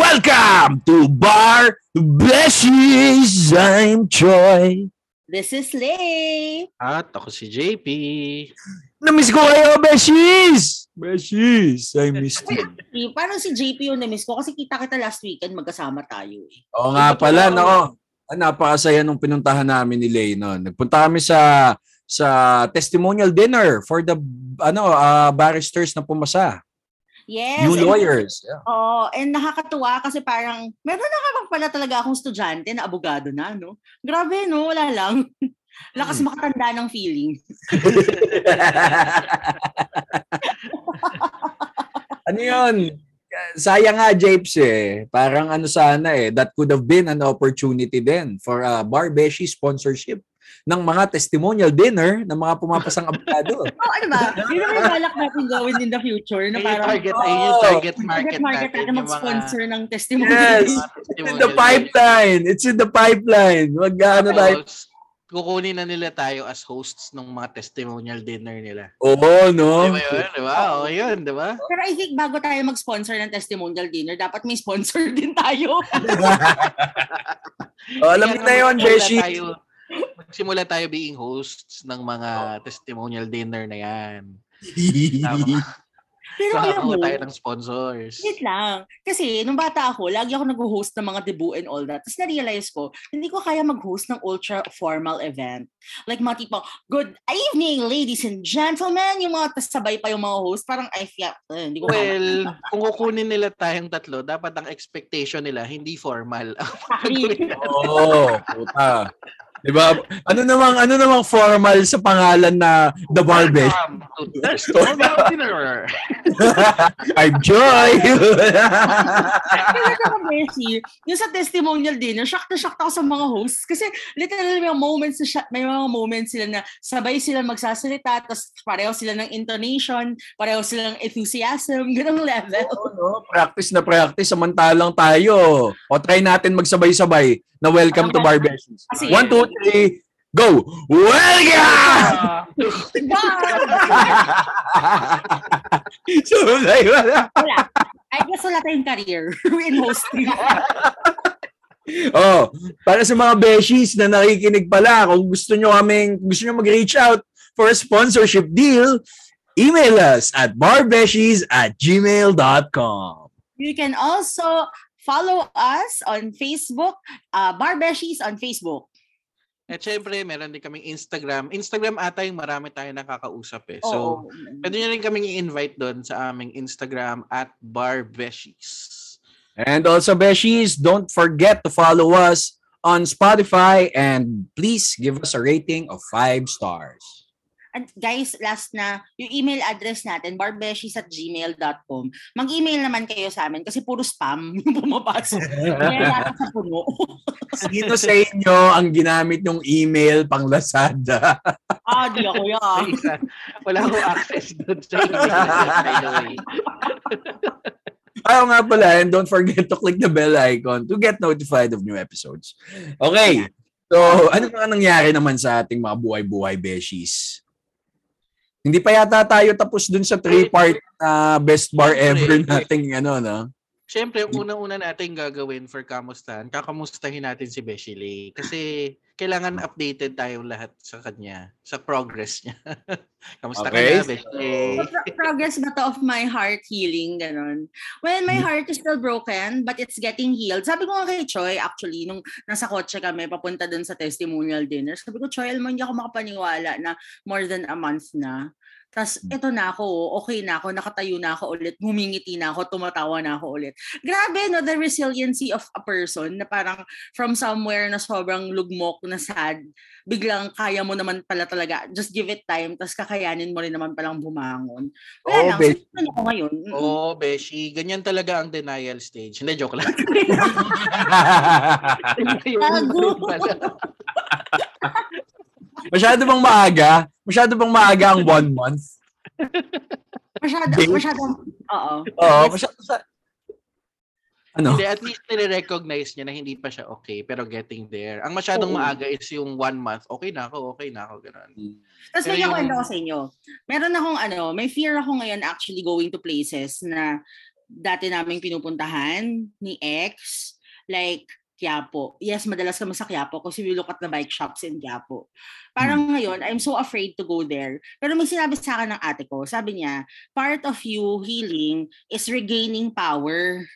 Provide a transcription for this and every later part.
Welcome to Bar Beshies. I'm Troy. This is Lay. At ako si JP. Namiss ko kayo, Beshies! Beshies, I missed you. Parang si JP yung na-miss ko kasi kita kita last weekend magkasama tayo eh. Oo nga pala, no. Ah, Napakasaya nung pinuntahan namin ni Lay noon. Nagpunta kami sa sa testimonial dinner for the ano ah, barristers na pumasa. Yes. New and- lawyers. Yeah. Oo, and nakakatuwa kasi parang meron na kapag pala talaga akong estudyante na abogado na, no? Grabe, no? Wala lang. Lakas makatanda ng feeling. ano yun? Sayang nga, Japes eh. Parang ano sana eh. That could have been an opportunity din for a Barbeshi sponsorship ng mga testimonial dinner ng mga pumapasang abogado. Oh, ano ba? Yun ang may balak natin gawin in the future na parang target, ay, yung target target market, market natin. natin yung mga- mag-sponsor ng testimony. Yes. It's in testimonial the pipeline. It's in the pipeline. Wag ano tayo. Kukunin na nila tayo as hosts ng mga testimonial dinner nila. Oo, no? Di ba yun? Di ba? Oo, yun, di ba? Pero I think bago tayo mag-sponsor ng testimonial dinner, dapat may sponsor din tayo. Oh, alam niyo na yun, Beshi. tayo, magsimula tayo being hosts ng mga testimonial dinner na yan. Tama. Pero So, alam mo, tayo ng sponsors. Wait lang. Kasi nung bata ako, lagi ako nag-host ng mga debut and all that. Tapos na-realize ko, hindi ko kaya mag-host ng ultra formal event. Like mga tipong, good evening ladies and gentlemen. Yung mga tas sabay pa yung mga host. Parang I feel, eh, hindi ko kaya. Well, kung kukunin nila tayong tatlo, dapat ang expectation nila hindi formal. Oo, puta. Diba? Ano namang ano namang formal sa pangalan na The? Welcome to Testimonial Dinner. I'm Joy. Kaya ako, Beshi, yung sa testimonial dinner, shock na shock ako sa mga hosts. Kasi literally may moments, na siya- may mga moments sila na sabay sila magsasalita, tapos pareho sila ng intonation, pareho sila ng enthusiasm, ganong level. Oo, no? Practice na practice samantalang tayo. O try natin magsabay-sabay na welcome to Barbeshies. Sige. One, two, three, go! Welcome! so, wala. Wala. I guess wala tayong career in hosting. Oh, para sa mga beshies na nakikinig pala, kung gusto nyo kaming, gusto nyo mag-reach out for a sponsorship deal, email us at barbeshies at gmail.com. You can also follow us on Facebook, uh, Barbeshies on Facebook. At syempre, meron din kaming Instagram. Instagram ata yung marami tayo nakakausap eh. So, Oo. pwede nyo rin kaming i-invite doon sa aming Instagram at Barbeshies. And also, beshies, don't forget to follow us on Spotify and please give us a rating of five stars. And guys, last na, yung email address natin, barbeshies at gmail.com. Mag-email naman kayo sa amin kasi puro spam yung pumapasok. Kaya sa puno. Sino sa inyo ang ginamit yung email pang Lazada? ah, di ako yan. Wala akong access doon sa email, by the way. Ayaw nga pala, and don't forget to click the bell icon to get notified of new episodes. Okay. So, ano nga nangyari naman sa ating mga buhay-buhay beshies? Hindi pa yata tayo tapos dun sa three-part na best bar ever nating ano, no? Siyempre, ang unang-una natin gagawin for kamustahan, kakamustahin natin si Beshi Lee. Kasi kailangan updated tayong lahat sa kanya, sa progress niya. Kamusta Okay. ka na, Beshi Lee? Pro- progress ba to of my heart healing, ganun. Well, my heart is still broken, but it's getting healed. Sabi ko nga kay Choi, actually, nung nasa kotse kami, papunta dun sa testimonial dinner, sabi ko, Choi, alam mo, hindi ako makapaniwala na more than a month na. Tapos, eto na ako, okay na ako, nakatayo na ako ulit, humingiti na ako, tumatawa na ako ulit. Grabe, no, the resiliency of a person na parang from somewhere na sobrang lugmok na sad, biglang kaya mo naman pala talaga, just give it time, tapos kakayanin mo rin naman palang bumangon. Wala Oo, lang, be- so, ano ngayon. Oo, Beshi. Ganyan talaga ang denial stage. Hindi, joke lang. Gago. Masyado bang maaga? Masyado bang maaga ang one month? Masyado, Date? masyadong, oo. Oo, masyado sa... Ano? Hindi, at least nire-recognize niya na hindi pa siya okay, pero getting there. Ang masyadong Oo. maaga is yung one month. Okay na ako, okay na ako, ganun. Tapos Pero may yung- kwento ko sa inyo. Meron akong ano, may fear ako ngayon actually going to places na dati naming pinupuntahan ni ex, like Quiapo. Yes, madalas kami sa Quiapo kasi we look at the bike shops in Quiapo. Parang ngayon, I'm so afraid to go there. Pero may sinabi sa akin ng ate ko, sabi niya, part of you healing is regaining power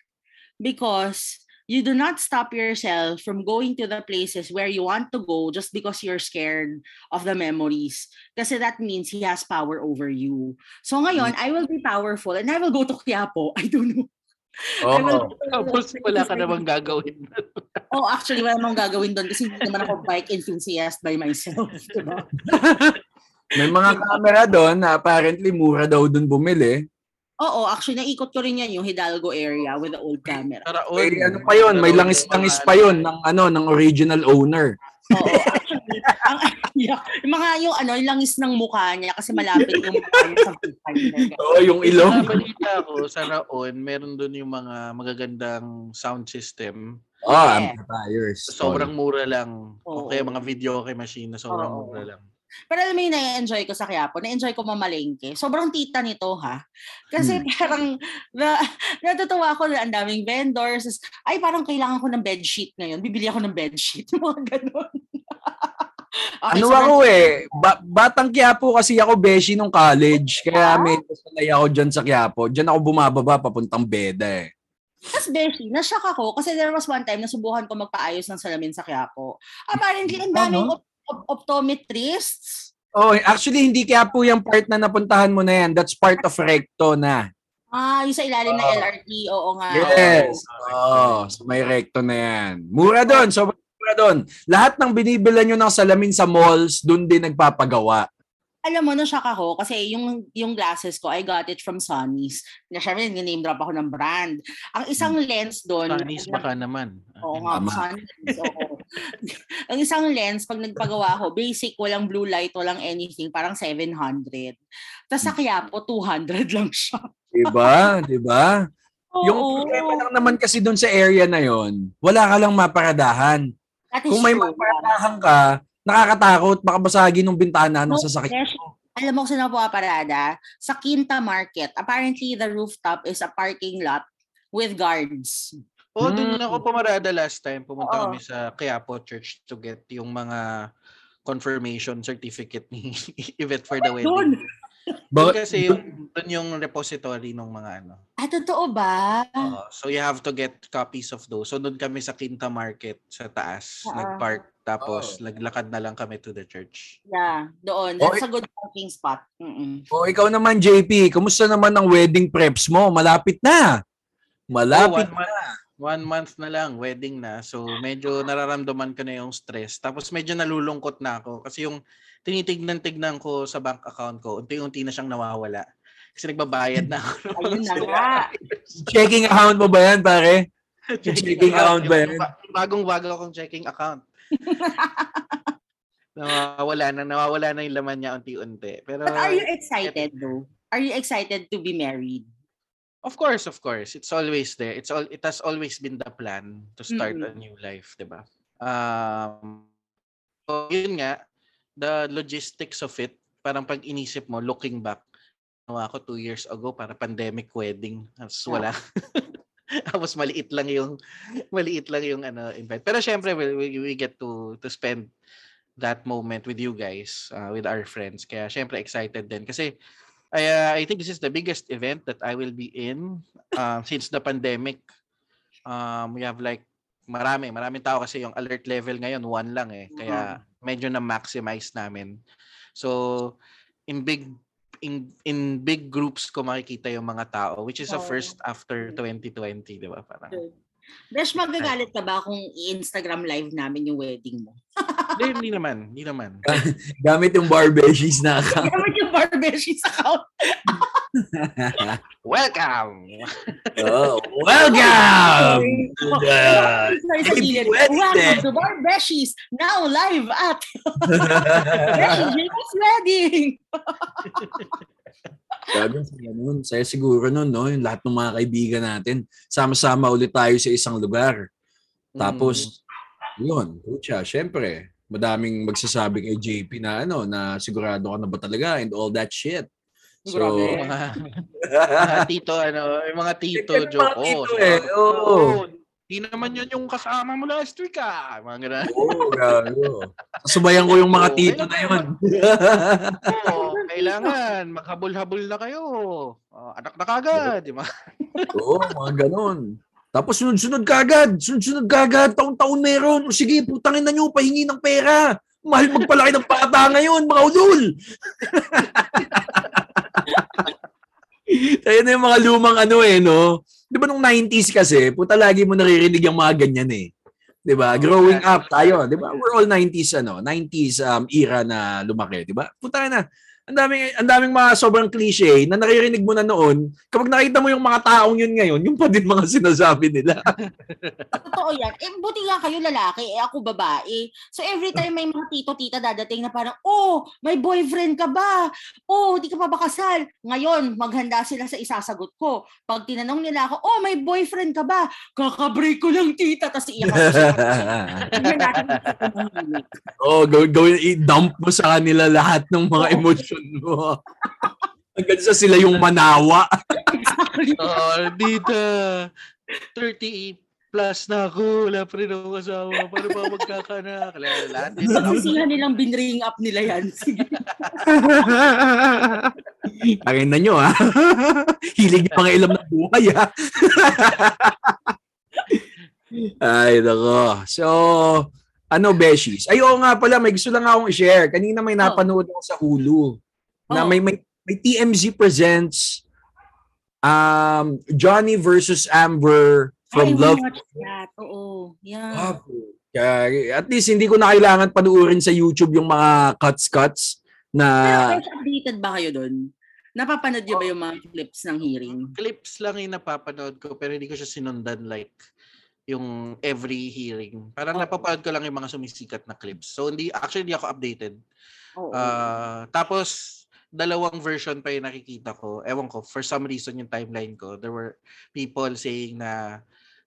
because you do not stop yourself from going to the places where you want to go just because you're scared of the memories. Kasi that means he has power over you. So ngayon, I will be powerful and I will go to Quiapo. I don't know. I will- Tapos wala ka namang gagawin. Oh, actually, wala namang gagawin doon kasi hindi naman ako bike enthusiast by myself. Diba? May mga camera doon na apparently mura daw doon bumili. Oo, actually, naikot ko rin yan yung Hidalgo area with the old camera. Karaon. May ano pa yun, may langis-langis pa yun ng ano ng original owner. Oo, actually, ang, yeah, yung mga yung ano, yung langis ng mukha niya kasi malapit yung mukha niya sa viewfinder. Oo, yung ilong. Sa balita ko, sa Raon, meron doon yung mga magagandang sound system. Ah, Yeah. amplifiers. Sobrang mura lang. Oo. O kaya mga video kay machine na sobrang Oo. mura lang. Pero alam mo yung na-enjoy ko sa Quiapo, na-enjoy ko mamalengke. Sobrang tita nito ha. Kasi parang na, natutuwa ako na ang daming vendors. Ay, parang kailangan ko ng bedsheet ngayon. Bibili ako ng bedsheet. Mga ganun. Okay, ano so ako eh, ba- batang Quiapo kasi ako beshi nung college. Kaya may sanay ako dyan sa Quiapo. Dyan ako bumababa papuntang Beda eh. Tapos Beshi, na-shock ako kasi there was one time na subukan ko magpaayos ng salamin sa Quiapo. Apparently, ang daming Ano? op- op- optometrists. Oh, actually hindi Quiapo yung part na napuntahan mo na yan. That's part of Recto na. Ah, yung sa ilalim ng Oh. LRT, oo nga. Yes. Oh, so may Recto na yan. Mura doon. Sobrang mura doon. Lahat ng binibilan nyo ng salamin sa malls, doon din nagpapagawa. Alam mo, na-shock ako kasi yung, yung glasses ko, I got it from Sonny's. Na syempre, name drop ako ng brand. Ang isang lens doon, Chinese baka naman. Oo nga. Sonny's. oo. ang isang lens, pag nagpagawa ako, basic, walang blue light, walang anything, parang 700. Tapos sa Quiapo, 200 lang siya. Diba? Diba? Yung Oo. problema lang naman kasi doon sa area na yon, wala ka lang maparadahan. That Kung may true. maparadahan ka, nakakatakot, baka basagin ng bintana ng No, sasakyan. Besh, alam mo kung saan ako pumaparada? Sa Quinta Market. Apparently, the rooftop is a parking lot with guards. Oh, doon Mm. ako pumarada last time. Pumunta Oo. kami sa Quiapo Church to get yung mga confirmation certificate ni Yvette for the wedding. Doon! Doon Ba- kasi yung, doon yung repository ng mga ano. Ah, totoo ba? Oo. so you have to get copies of those. So doon kami sa Quinta Market sa taas, Oo. nag-park tapos naglakad na lang kami to the church. Yeah, doon. Oh, That's a good parking spot. Mm-mm. O ikaw naman, JP, kumusta naman ang wedding preps mo? Malapit na. Malapit Oh, one month, one month na lang, wedding na. So medyo nararamdaman ko na yung stress. Tapos medyo nalulungkot na ako kasi yung tinitignan-tignan ko sa bank account ko, unti-unti na siyang nawawala. Kasi nagbabayad na ako. ng Ayun na nga. Checking account mo ba yan, pare? Checking account ba yan? Bagong-bago akong checking account. nawawala na, nawawala na yung laman niya unti-unti. Pero But are you excited though? Are you excited to be married? of course, of course, it's always there. It's all it has always been the plan to start Mm-mm. a new life, 'di ba? Um so yun nga, the logistics of it, parang pag inisip mo looking back, nawa ako two years ago para pandemic wedding. Tapos wala. Tapos maliit lang yung maliit lang yung ano invite. Pero syempre we, we, we get to to spend that moment with you guys, uh, with our friends. Kaya syempre excited din kasi I uh, I think this is the biggest event that I will be in uh, since the pandemic. Um, we have like marami, maraming tao kasi yung alert level ngayon one lang eh. Kaya medyo na maximize namin. So in big in in big groups ko makikita yung mga tao which is a first after 2020, 'di ba? Parang Besh, magagalit ka ba kung i-Instagram live namin yung wedding mo? hindi, hindi naman, hindi naman. Gamit yung barbeshies na account. Gamit yung Barbeshies account. Welcome. oh, welcome! to the sa Happy gilid. wedding. Welcome to Barbeshies, now live at Beshi James Wedding. Gagawin saya nun. Saya siguro nun, no? Yung lahat ng mga kaibigan natin. Sama-sama ulit tayo sa isang lugar. Tapos, yun, pucha, syempre, madaming magsasabi kay JP na ano, na sigurado ka na ba talaga and all that shit. So, Grabe. Mga, mga tito, ano, yung mga tito joke. mga tito Oh, eh, oo. oh, Di naman yun yung kasama mo last week ah. Mga ganun. Oo, gago. Subayan ko yung mga Oo, tito na yun. Oo, kailangan maghabol-habol na kayo. Oh, anak na kagad, di ba? Oo, mga ganon. Tapos sunod-sunod kagad. Sunod-sunod kagad. Taon-taon meron. O sige, putangin na nyo, pahingi ng pera. Mahal magpalaki ng bata ngayon, mga ulol. Ayun na yung mga lumang ano eh, no? Di ba nung 90s kasi, puta lagi mo naririnig yung mga ganyan eh. Di ba? Growing up tayo, di ba? We're all 90s ano, 90s um, era na lumaki, di ba? Puta na. Ang daming ang daming mga sobrang cliche na naririnig mo na noon. Kapag nakita mo yung mga taong yun ngayon, yung pa din mga sinasabi nila. Totoo yan. Eh, buti nga kayo lalaki, eh ako babae. So every time may mga tito-tita dadating na parang, oh, may boyfriend ka ba? Oh, di ka pa ba kasal? Ngayon, maghanda sila sa isasagot ko. Pag tinanong nila ako, oh, may boyfriend ka ba? Kakabreak ko lang tita, tapos iiyak ako oh, gawin, gawin, i-dump mo sa kanila lahat ng mga Oo. Emosyon mo. Hanggang sa sila yung manawa. Exactly. Oh, dito. 30 plus na ako. Wala pa rin ako kasama. Paano ba magkakanak? Lahat- din. Pagsisihan nilang binring up nila yan. Sige. Akin na nyo, ha? Hilig yung mga ilam ng buhay, ha? Ay, nako. So, ano, Beshies? Ay, oo nga pala, may gusto lang akong i-share. Kanina may napanood ako sa Hulu. Na Oh. may, may, may TMZ presents um, Johnny versus Amber from I Love that. Oo. Yeah. Ah, kaya, at least hindi ko na kailangan panuorin sa YouTube yung mga cuts-cuts na Pero guys, updated ba kayo doon? Napapanood niyo ba yung mga clips ng hearing? Clips lang yung napapanood ko pero hindi ko siya sinundan like yung every hearing. Parang Oo. napapanood ko lang yung mga sumisikat na clips. So hindi actually hindi ako updated. Oo. Ah, tapos dalawang version pa yung nakikita ko. Ewan ko, for some reason yung timeline ko, there were people saying na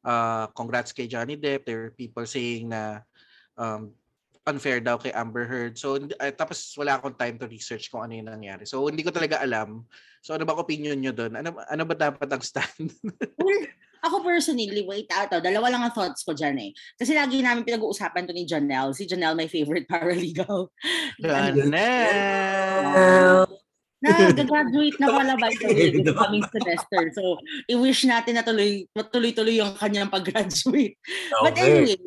uh, congrats kay Johnny Depp. There were people saying na um, unfair daw kay Amber Heard. So, ay, tapos wala akong time to research kung ano yung nangyari. So, hindi ko talaga alam. So, ano ba opinion nyo doon? Ano, ano ba dapat ang stand? Ako personally, wait out. Oh, dalawa lang ang thoughts ko dyan eh. Kasi lagi namin pinag-uusapan to ni Janelle. Si Janelle, my favorite paralegal. Janelle! na graduate na pala by the way this coming semester. So, i-wish natin na tuloy, tuloy-tuloy yung kanyang pag-graduate. But anyway,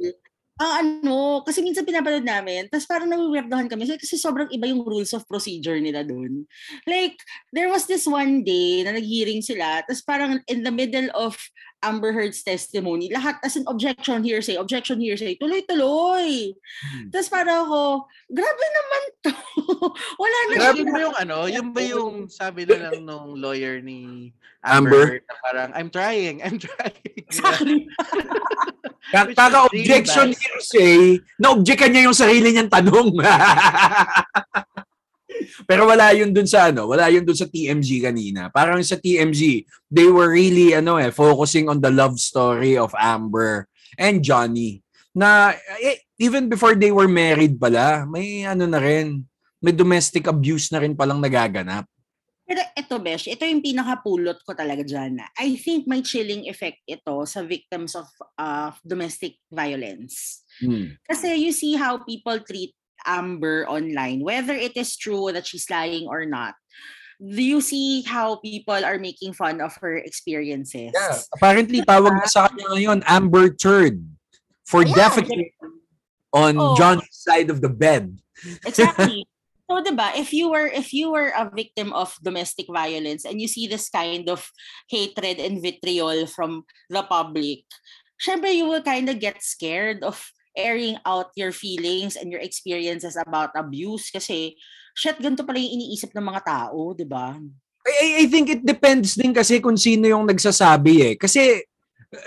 ang ano, kasi minsan pinapanood namin, tapos parang nawiwirdohan kami kasi sobrang iba yung rules of procedure nila doon. Like, there was this one day na nag-hearing sila, tapos parang in the middle of Amber Heard's testimony, lahat as an objection hearsay, objection hearsay, tuloy-tuloy. Hmm. Tapos parang ako, grabe naman to. Wala na Grabe ba yung ano? Yung ba yung sabi na lang nung lawyer ni Amber? Amber, na parang, I'm trying, I'm trying. Exactly. Ka- Kaka-objection hearsay, na-objectan niya yung sarili niyang tanong. Pero wala yun dun sa ano, wala yun dun sa TMZ kanina. Parang sa TMZ, they were really ano eh focusing on the love story of Amber and Johnny. Na eh, even before they were married pala, may ano na rin, may domestic abuse na rin palang nagaganap. Pero ito, Besh, ito yung pinakapulot ko talaga dyan. na I think may chilling effect ito sa victims of uh, domestic violence. Hmm. Kasi you see how people treat Amber online, whether it is true that she's lying or not. Do you see how people are making fun of her experiences? Yeah. Apparently, tawag na sa kanya ngayon, Amber Turd. For Yeah, definitely on Oh. John's side of the bed. Exactly. So, 'di ba, if you were if you were a victim of domestic violence and you see this kind of hatred and vitriol from the public, syempre you will kind of get scared of airing out your feelings and your experiences about abuse kasi shit ganito pala yung iniisip ng mga tao, 'di ba? I, I- I think it depends din kasi kung sino yung nagsasabi eh. Kasi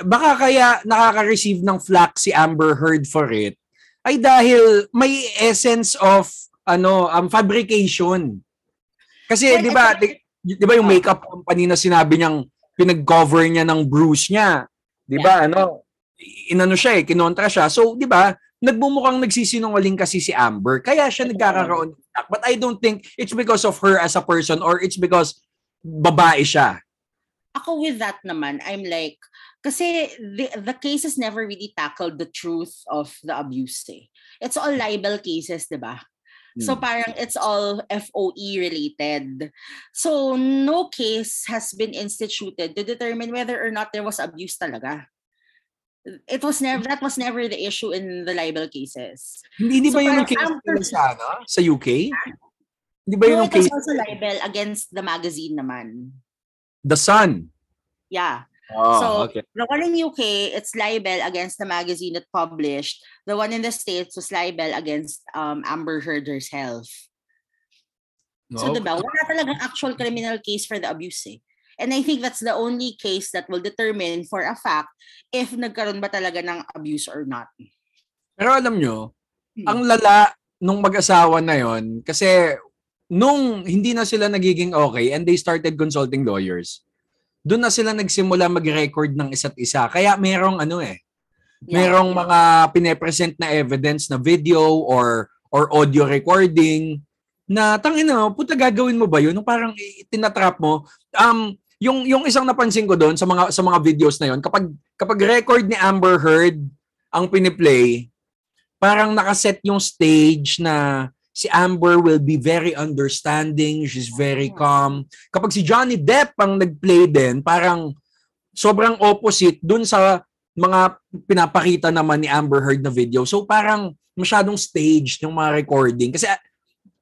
baka kaya nakaka-receive ng flack si Amber Heard for it ay dahil may essence of ano um fabrication. Kasi Well, 'di ba di, ba yung Oh. makeup company na sinabi niyang pinag-cover niya ng bruise niya, 'di ba? Ano inano siya eh, kinontra siya. So, 'di ba? Nagbumukhang nagsisinungaling kasi si Amber. Kaya siya nagkakaroon ng flack. But I don't think it's because of her as a person or it's because babae siya. Ako with that naman, I'm like, kasi the, the cases never really tackled the truth of the abuse eh. It's all libel cases, di ba? So Hmm. parang it's all FOE related. So no case has been instituted to determine whether or not there was abuse talaga. It was never that was never the issue in the libel cases. Hindi, hindi So, ba yun yung case after- sa, ano? sa UK? Hindi ba yun No, yung case? also libel against the magazine naman. The Sun. Yeah. Oh, so okay. the one in UK, it's libel against the magazine that published. The one in the States was libel against um, Amber Heard herself. So Okay. diba, wala talagang actual criminal case for the abuse eh. And I think that's the only case that will determine for a fact if nagkaroon ba talaga ng abuse or not. Pero alam nyo, Hmm. ang lala nung mag-asawa na yon kasi nung hindi na sila nagiging okay and they started consulting lawyers, doon na sila nagsimula mag-record ng isa't isa. Kaya merong ano eh, Yeah. merong mga pine-present na evidence na video or or audio recording na tangin na, puta gagawin mo ba yun? Nung parang tinatrap mo. Um, yung yung isang napansin ko doon sa mga sa mga videos na yon, kapag kapag record ni Amber Heard ang piniplay, parang nakaset yung stage na si Amber will be very understanding, she's very calm. Kapag si Johnny Depp ang nag-play din, parang sobrang opposite dun sa mga pinapakita naman ni Amber Heard na video. So parang masyadong staged yung mga recording. Kasi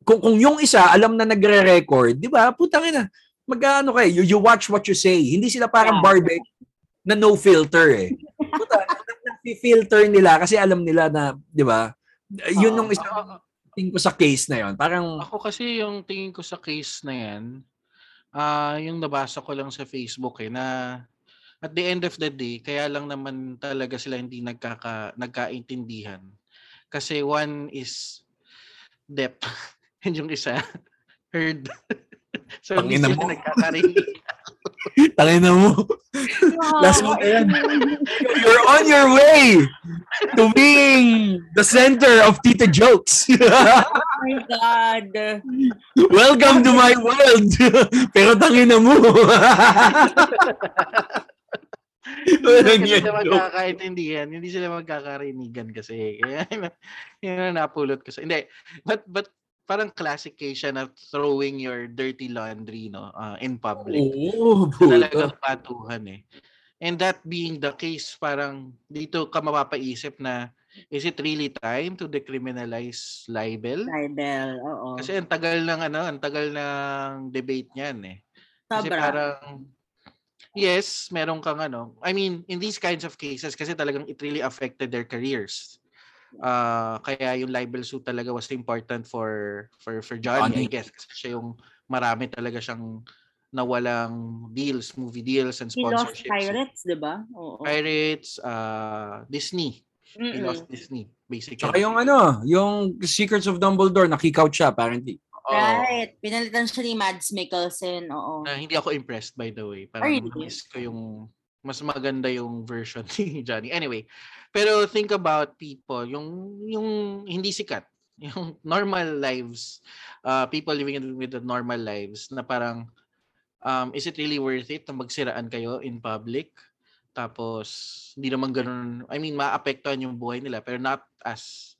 kung, kung yung isa alam na nagre-record, di ba? Putang ina, mag-ano kayo, you, you watch what you say. Hindi sila parang Yeah. Barbie na no filter eh. Puta, filter nila kasi alam nila na, di ba? Yun yung Oo. isang tingin ko sa case na yon. Parang, Ako kasi yung tingin ko sa case na yan, ah yung nabasa ko lang sa Facebook eh, na at the end of the day, kaya lang naman talaga sila hindi nagkaka, nagkaintindihan. Kasi one is Depp, and yung isa, Heard. so hindi Tangina mo. nagkakarinig. tangin na mo. Last mo yan. You're on your way to being the center of Tita Jokes. Oh my God. Welcome to my world. Pero tangin na mo. Walang Hindi sila magkakaintindihan, hindi sila magkakarinigan kasi. Kaya yun, yun ang napulot ko sa. Hindi, but but parang classic case siya na throwing your dirty laundry no uh, in public. Oo, Talagang puta. patuhan eh. And that being the case, parang dito ka mapapaisip na is it really time to decriminalize libel? Libel, oo. Kasi ang tagal ng ano, ang tagal ng debate niyan eh. Kasi Sobra. parang yes, meron kang ano. I mean, in these kinds of cases kasi talagang it really affected their careers. Uh, kaya yung libel suit talaga was important for for for Johnny, Johnny. I guess. Kasi siya yung marami talaga siyang nawalang deals, movie deals and He lost sponsorships. Pirates, di ba? Oo. Pirates, uh, Disney. He Mm-mm. lost Disney, basically. Tsaka yung ano, yung Secrets of Dumbledore, na-kick out siya apparently. Oo. Right. Pinalitan siya ni Mads Mikkelsen. Oo. na hindi ako impressed by the way. Parang really? miss ko yung mas maganda yung version ni Johnny. Anyway, pero think about people, yung yung hindi sikat, yung normal lives, uh, people living in, with the normal lives na parang um, is it really worth it na magsiraan kayo in public? Tapos hindi naman ganun, I mean, maapektuhan yung buhay nila pero not as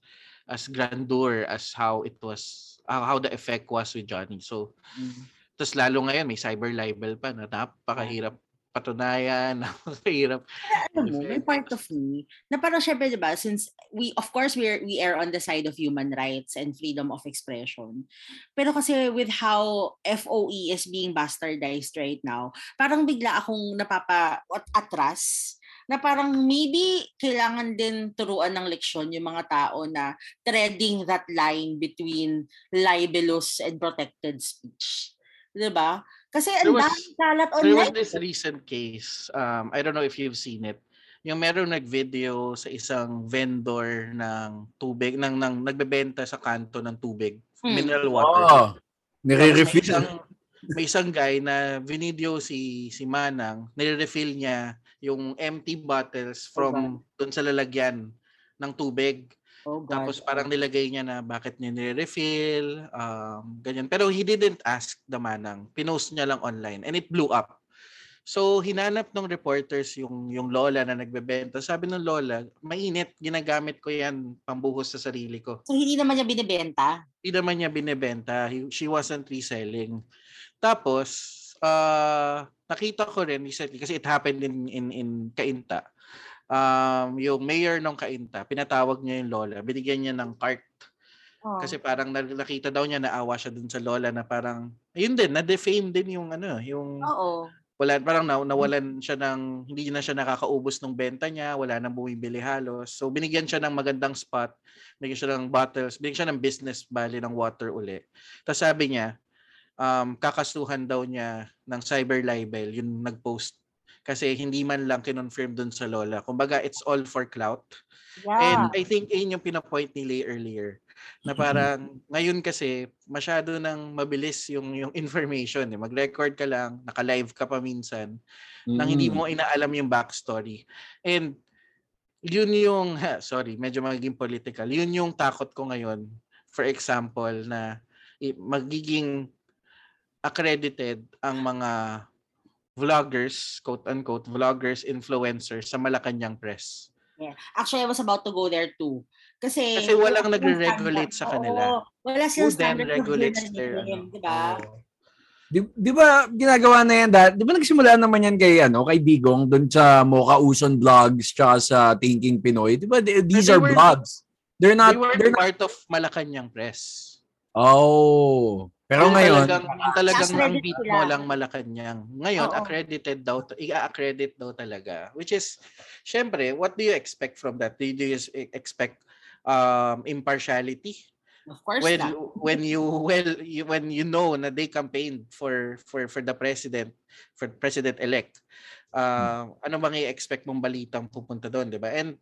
as grandeur as how it was how, how the effect was with Johnny. So Mm. tapos lalo ngayon may cyber libel pa na napakahirap patunayan, napakahirap. alam mo, may part of me na parang syempre, di ba, since we, of course, we're, we are on the side of human rights and freedom of expression. Pero kasi with how FOE is being bastardized right now, parang bigla akong napapa at- atras na parang maybe kailangan din turuan ng leksyon yung mga tao na treading that line between libelous and protected speech. 'Di ba? Kasi ang daming kalat There was online. this recent case, um, I don't know if you've seen it, yung meron nag-video sa isang vendor ng tubig, ng, ng nagbebenta sa kanto ng tubig, Hmm. mineral water. Oh, Tapos may nire-refill. isang, may isang guy na video si si Manang, nire-refill niya yung empty bottles from doon sa lalagyan ng tubig. Oh, God. Tapos parang nilagay niya na bakit niya nire-refill, um, ganyan. Pero he didn't ask the manang. Pinost niya lang online and it blew up. So hinanap ng reporters yung yung lola na nagbebenta. Sabi ng lola, mainit, ginagamit ko yan pambuhos sa sarili ko. So, hindi naman niya binibenta? Hindi naman niya binebenta. He- She wasn't reselling. Tapos, uh, nakita ko rin recently, kasi it happened in, in, in Cainta. Um, yung mayor ng Cainta, pinatawag niya yung lola. Binigyan niya ng cart. Oh. Kasi parang na- nakita daw niya naawa siya dun sa lola na parang, ayun din, na-defame din yung ano, yung Oo. wala parang na, nawalan siya ng hindi na siya nakakaubos ng benta niya, wala nang bumibili halos. So binigyan siya ng magandang spot, binigyan siya ng bottles, binigyan siya ng business bali ng water uli. Tapos sabi niya, um, kakasuhan daw niya ng cyber libel yung nag-post kasi hindi man lang kinonfirm dun sa lola. Kumbaga, it's all for clout. And Yeah. I think yun yung pinapoint ni Lay earlier na parang ngayon kasi masyado nang mabilis yung yung information eh. Mag-record ka lang, naka-live ka pa minsan nang hindi Mm. mo inaalam yung backstory. And yun yung ha, sorry, medyo magiging political. Yun yung takot ko ngayon. For example na magiging accredited ang mga vloggers, quote unquote, vloggers, influencers sa Malacanang press. Yeah. Actually, I was about to go there too. Kasi, Kasi walang nagre-regulate sa kanila. Oo, wala Who silang then standard of regulates their ano? di ba? Di, di ba ginagawa na yan dahil, di ba nagsimula naman yan kay ano, kay Digong doon sa Mocha Uson vlogs tsaka sa Thinking Pinoy. Di ba th- these they are were- vlogs. They're not They were they're not part of Malacanang press. Oh. Pero Yung ngayon, talagang, yung talagang ang beat mo lang Malacanang. Ngayon, Oo. accredited daw, to- i-accredit daw talaga. Which is, syempre, what do you expect from that? Do you, do you s- expect um, impartiality? Of course when not. when you well you, when you know na they campaigned for for for the president for president elect uh, ano bang i-expect mong balitang pupunta doon 'di ba and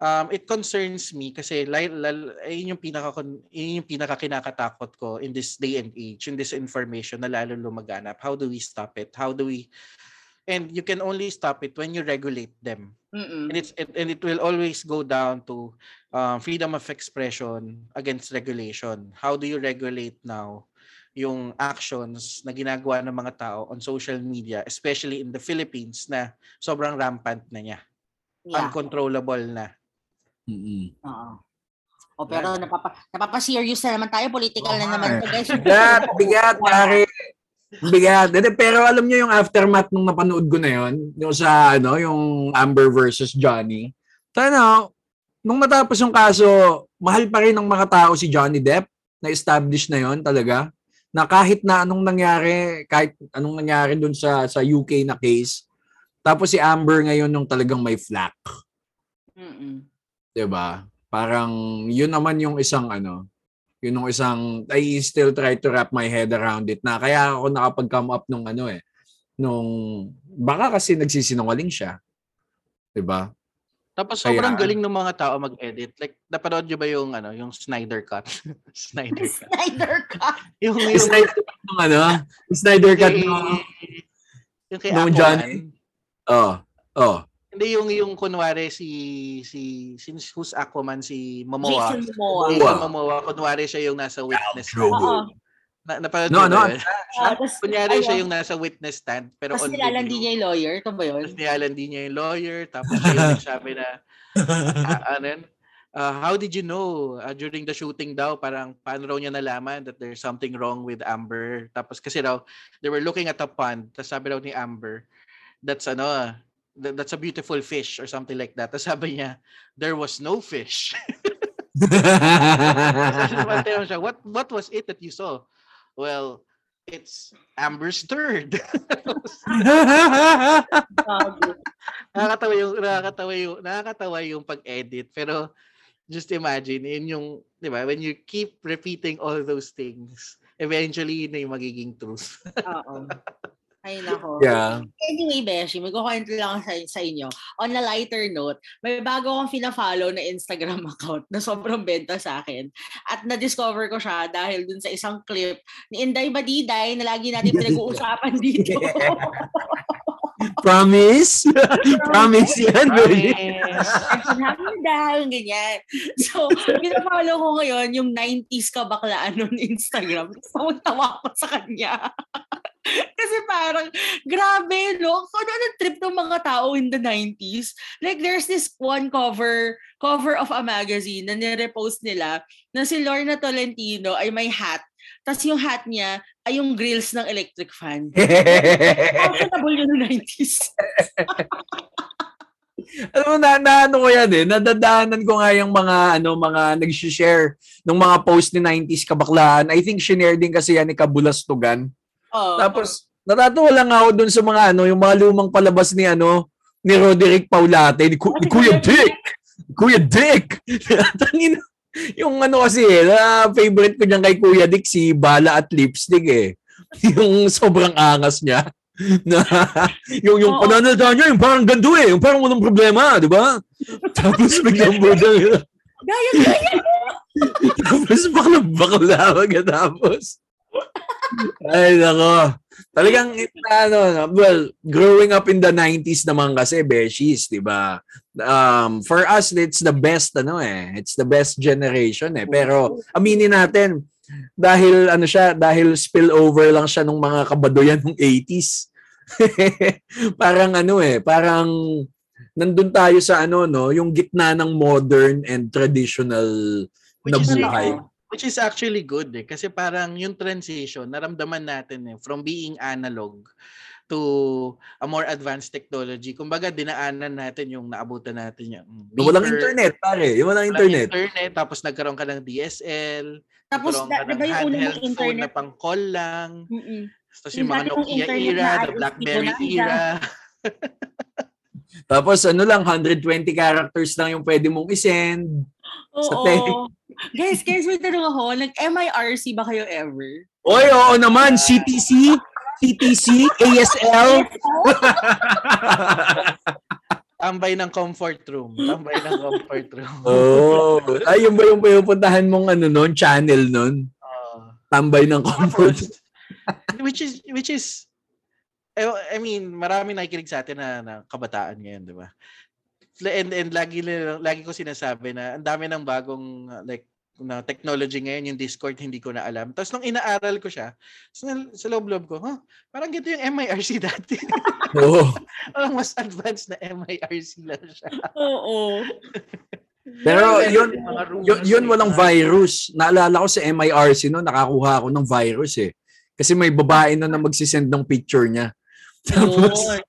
um, it concerns me kasi lal, lal, ayun yung pinaka yun yung pinaka kinakatakot ko in this day and age in this information na lalo lumaganap how do we stop it how do we and you can only stop it when you regulate them Mm-mm. and it's it, and it will always go down to um, freedom of expression against regulation. How do you regulate now yung actions na ginagawa ng mga tao on social media, especially in the Philippines na sobrang rampant na niya. Yeah. Uncontrollable na. Mm-mm. Oo. O pero napapa napapa-serious na naman tayo, political na Oo naman guys. bigat, bigat, pare. Bigat. Pero alam niyo yung aftermath nung napanood ko na yon, yung sa ano, yung Amber versus Johnny. Sana nung natapos yung kaso, mahal pa rin ng mga tao si Johnny Depp na established na yon talaga. Na kahit na anong nangyari, kahit anong nangyari dun sa sa UK na case, tapos si Amber ngayon nung talagang may flack, Mm-mm. 'di ba? Parang yun naman yung isang ano, yun yung isang I still try to wrap my head around it na kaya ako nakapag-come up nung ano eh nung baka kasi nagsisinungaling siya. 'Di ba? Tapos Kaya- sobrang galing ng mga tao mag-edit. Like napanood niyo ba yung ano, yung Snyder cut? Snyder cut. Snyder Cut. Yung Yung yung Snyder cut nung ano, yung Snyder cut nung yung kay Aquaman. Johnny. oh, oh. Hindi yung yung kunwari si si, si who's Aquaman si Momoa. Jason Momoa. Si Momoa. Momoa, kunwari siya yung nasa witness True. Na, napanood No, no. ba yun? Ah, tas- Kunyari siya ayun. yung nasa witness stand pero Tapos on nilalandi video. niya yung lawyer. Ito ba yun? Tapos nilalandi niya yung lawyer. Tapos siya yung nagsabi na, ah, ano yun? Ah, how did you know ah, during the shooting daw parang paano raw niya nalaman that there's something wrong with Amber tapos kasi raw they were looking at a pond tapos sabi raw ni Amber that's ano ah, that- that's a beautiful fish or something like that tapos sabi niya there was no fish siya, what what was it that you saw well it's Amber's third. Nakakatawa yung nakakatawa yung nakakatawa yung pag-edit. Pero just imagine yun yung 'di ba when you keep repeating all those things eventually na yung magiging truth. Oo. Ay, nako. yeah. Anyway, Beshi, magkukwento lang sa, sa inyo. On a lighter note, may bago akong fina-follow na Instagram account na sobrang benta sa akin. At na-discover ko siya dahil dun sa isang clip ni Inday Badiday na lagi natin pinag-uusapan dito. Promise? Promise yan, baby. Hamida, yung ganyan. So, pinapalo ko ngayon yung 90s kabaklaan on Instagram. So, tawa ko sa kanya. Kasi parang, grabe, no? Kung ano ang trip ng mga tao in the 90s. Like, there's this one cover, cover of a magazine na nirepost nila na si Lorna Tolentino ay may hat. Tapos yung hat niya ay yung grills ng electric fan. Comfortable yun ng 90s. Alam mo, na, na ano ko yan eh, nadadaanan ko nga yung mga, ano, mga nag-share ng mga post ni 90s kabaklaan. I think shinare din kasi yan ni Kabulastugan. Oh. Tapos, natatawa lang ako dun sa mga, ano, yung mga lumang palabas ni, ano, ni Roderick Paulate, ni, Ku- ni Kuya Dick! Kuya Dick! Tangina, yung ano kasi eh, na favorite ko dyan kay Kuya Dick, si Bala at Lipstick eh. yung sobrang angas niya. na yung yung Oo. pananalita niya yung parang gando eh yung parang walang problema di ba tapos biglang budang Gaya, gaya! tapos bakla bakla pagkatapos ay nako. Talagang ano well growing up in the 90s naman kasi beshies di ba? Um for us it's the best ano eh. It's the best generation eh. Pero aminin natin dahil ano siya dahil spillover lang siya nung mga kabadoyan ng 80s parang ano eh parang nandun tayo sa ano no yung gitna ng modern and traditional na Which is, buhay which is actually good eh. Kasi parang yung transition, naramdaman natin eh, from being analog to a more advanced technology. Kumbaga, dinaanan natin yung naabutan natin yung Yung walang beeper, internet pare yung walang walang internet internet, tapos nagkaroon ka ng DSL, Tapos, ka diba yung unang internet? na pang call lang. Mm-mm. Tapos Yung yung mga Nokia era, na the Blackberry era. tapos ano lang 120 characters lang yung pwede mong isend Sa tech. guys, guys, may tanong ako. Nag-MIRC ba kayo ever? oy oo naman CTC TTC ASL Tambay ng comfort room. Tambay ng comfort room. oh ay yung ba yung pupuntahan mong ano noon channel noon Oo. tambay ng comfort which is which is eh, I mean, marami nakikinig sa atin na, na kabataan ngayon, 'di ba? And and lagi lagi ko sinasabi na ang dami ng bagong uh, like na technology ngayon, yung Discord hindi ko na alam. Tapos nung inaaral ko siya, sa, sa loob-loob ko, huh, parang ganito yung MIRC dati. Oo. parang mas advanced na MIRC lang siya. Oo. Pero yun, yun, yun eh, walang na- virus. Naalala ko sa MIRC no, nakakuha ako ng virus eh. Kasi may babae no na magsisend ng picture niya. Tapos.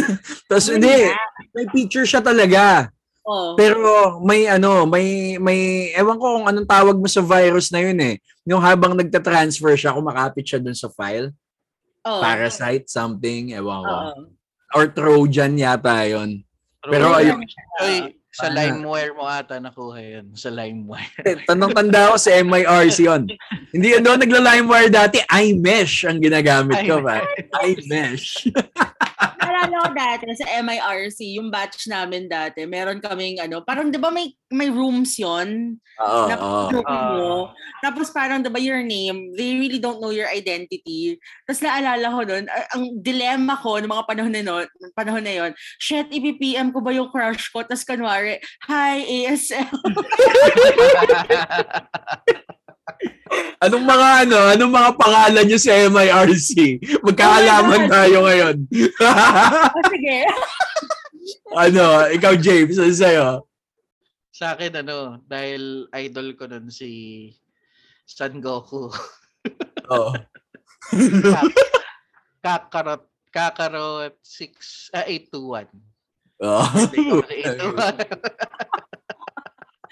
tapos hindi, may picture siya talaga. Oh. Pero may ano, may may ewan ko kung anong tawag mo sa virus na yun eh. Yung habang nagta-transfer siya, kumakapit siya dun sa file. Oh. Parasite, something, ewan ko. Oo. Or Trojan yata yun. Pero Pero ayun, Oy, sa Sana. LimeWire mo ata nakuha yun. Sa LimeWire. Tanong-tanda ako sa MIRC yun. Hindi yun doon nagla-LimeWire dati, iMesh ang ginagamit ko. ba? iMesh. Naalala ko dati sa MIRC, yung batch namin dati, meron kaming ano, parang 'di ba may may rooms 'yon Oo, na Ah. mo. Tapos parang 'di ba your name, they really don't know your identity. Tapos naalala ko noon, ang dilemma ko ng mga panahon na yon, panahon na yon, shit, i-PM ko ba yung crush ko? Tapos kanwari, hi ASL. Anong mga ano, anong mga pangalan niyo sa MIRC? Magkaalaman tayo ngayon. oh, sige. ano, ikaw James, ano sa'yo? sa akin, ano, dahil idol ko nun si Son Goku. Oo. Kakarot, Kakarot 6, ah, 821. Oo. Ikaw na 821.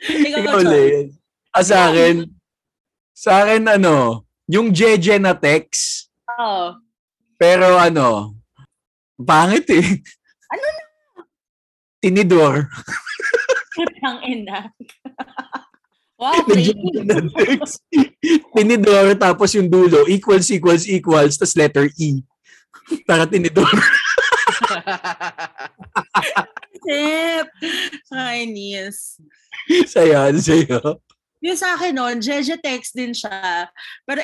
Ikaw, Ikaw, Chon. Len. Ah, sa akin, sa akin, ano, yung JJ na text, Oo. pero ano, pangit eh. Ano na? Tinidor. Putang ina. wow, na text. Tinidor, tapos yung dulo, equals, equals, equals, tas letter E. Para tinidor. Sip. Chinese. sa'yo, ano sa'yo? Yung sa akin noon, Jeje text din siya. Pero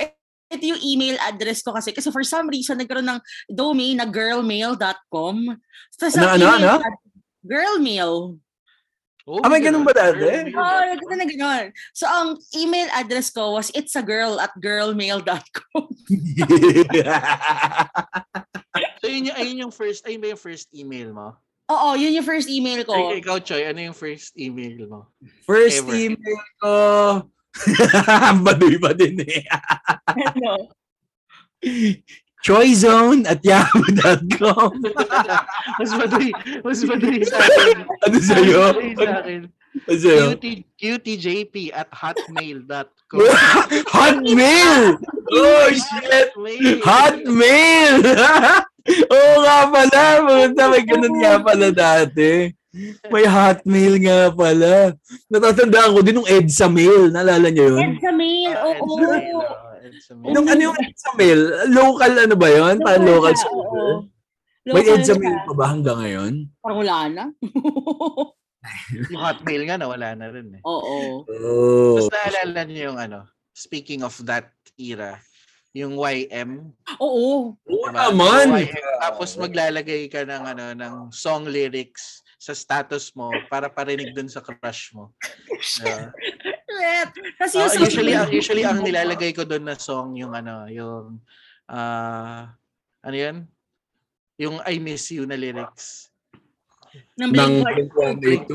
ito yung email address ko kasi. Kasi for some reason, nagkaroon ng domain na girlmail.com. Ano, ang ano, email ano? ad- Girlmail. Oh, Ah, may ganun ba dati? Oo, oh, nagkita na gano'n. So, ang email address ko was it's a girl at girlmail.com. So yun yung, ayun yung first, ayun ba yung first email mo? Oo, yun yung first email ko. Ay, ikaw, Choy, ano yung first email mo? First Ever. email ko. Baduy pa din eh. Ano? Choyzone at yahoo.com. mas madali, mas madali sa akin. Ano sa'yo? Mas madali sa akin. Ano sa'yo? QT, QTJP at hotmail.com. Hotmail! Oh, shit! Hotmail. Oo nga pala. Pumunta, may ganun nga pala dati. May hotmail nga pala. Natatandaan ko din nung EDSA mail. Naalala niyo yun? Edsa mail, Ah, oo. Edsa oh, Edsa Mail. Nung ano yung EDSA mail? Local ano ba yun? Parang local siya, server? oo. May Local EDSA siya. mail pa ba hanggang ngayon? Parang wala na. Yung hotmail nga, nawala na rin eh. Oo. Oh. Tapos naalala niyo yung ano, speaking of that era, yung YM. Oo. Oo diba? naman. YM. Tapos maglalagay ka ng ano ng song lyrics sa status mo para parinig dun sa crush mo. Shit. Kasi social usually, ang, usually ang nilalagay ko doon na song yung ano, yung ah ano yan? Yung I miss you na lyrics. ng ng Blink-182. Blink-182.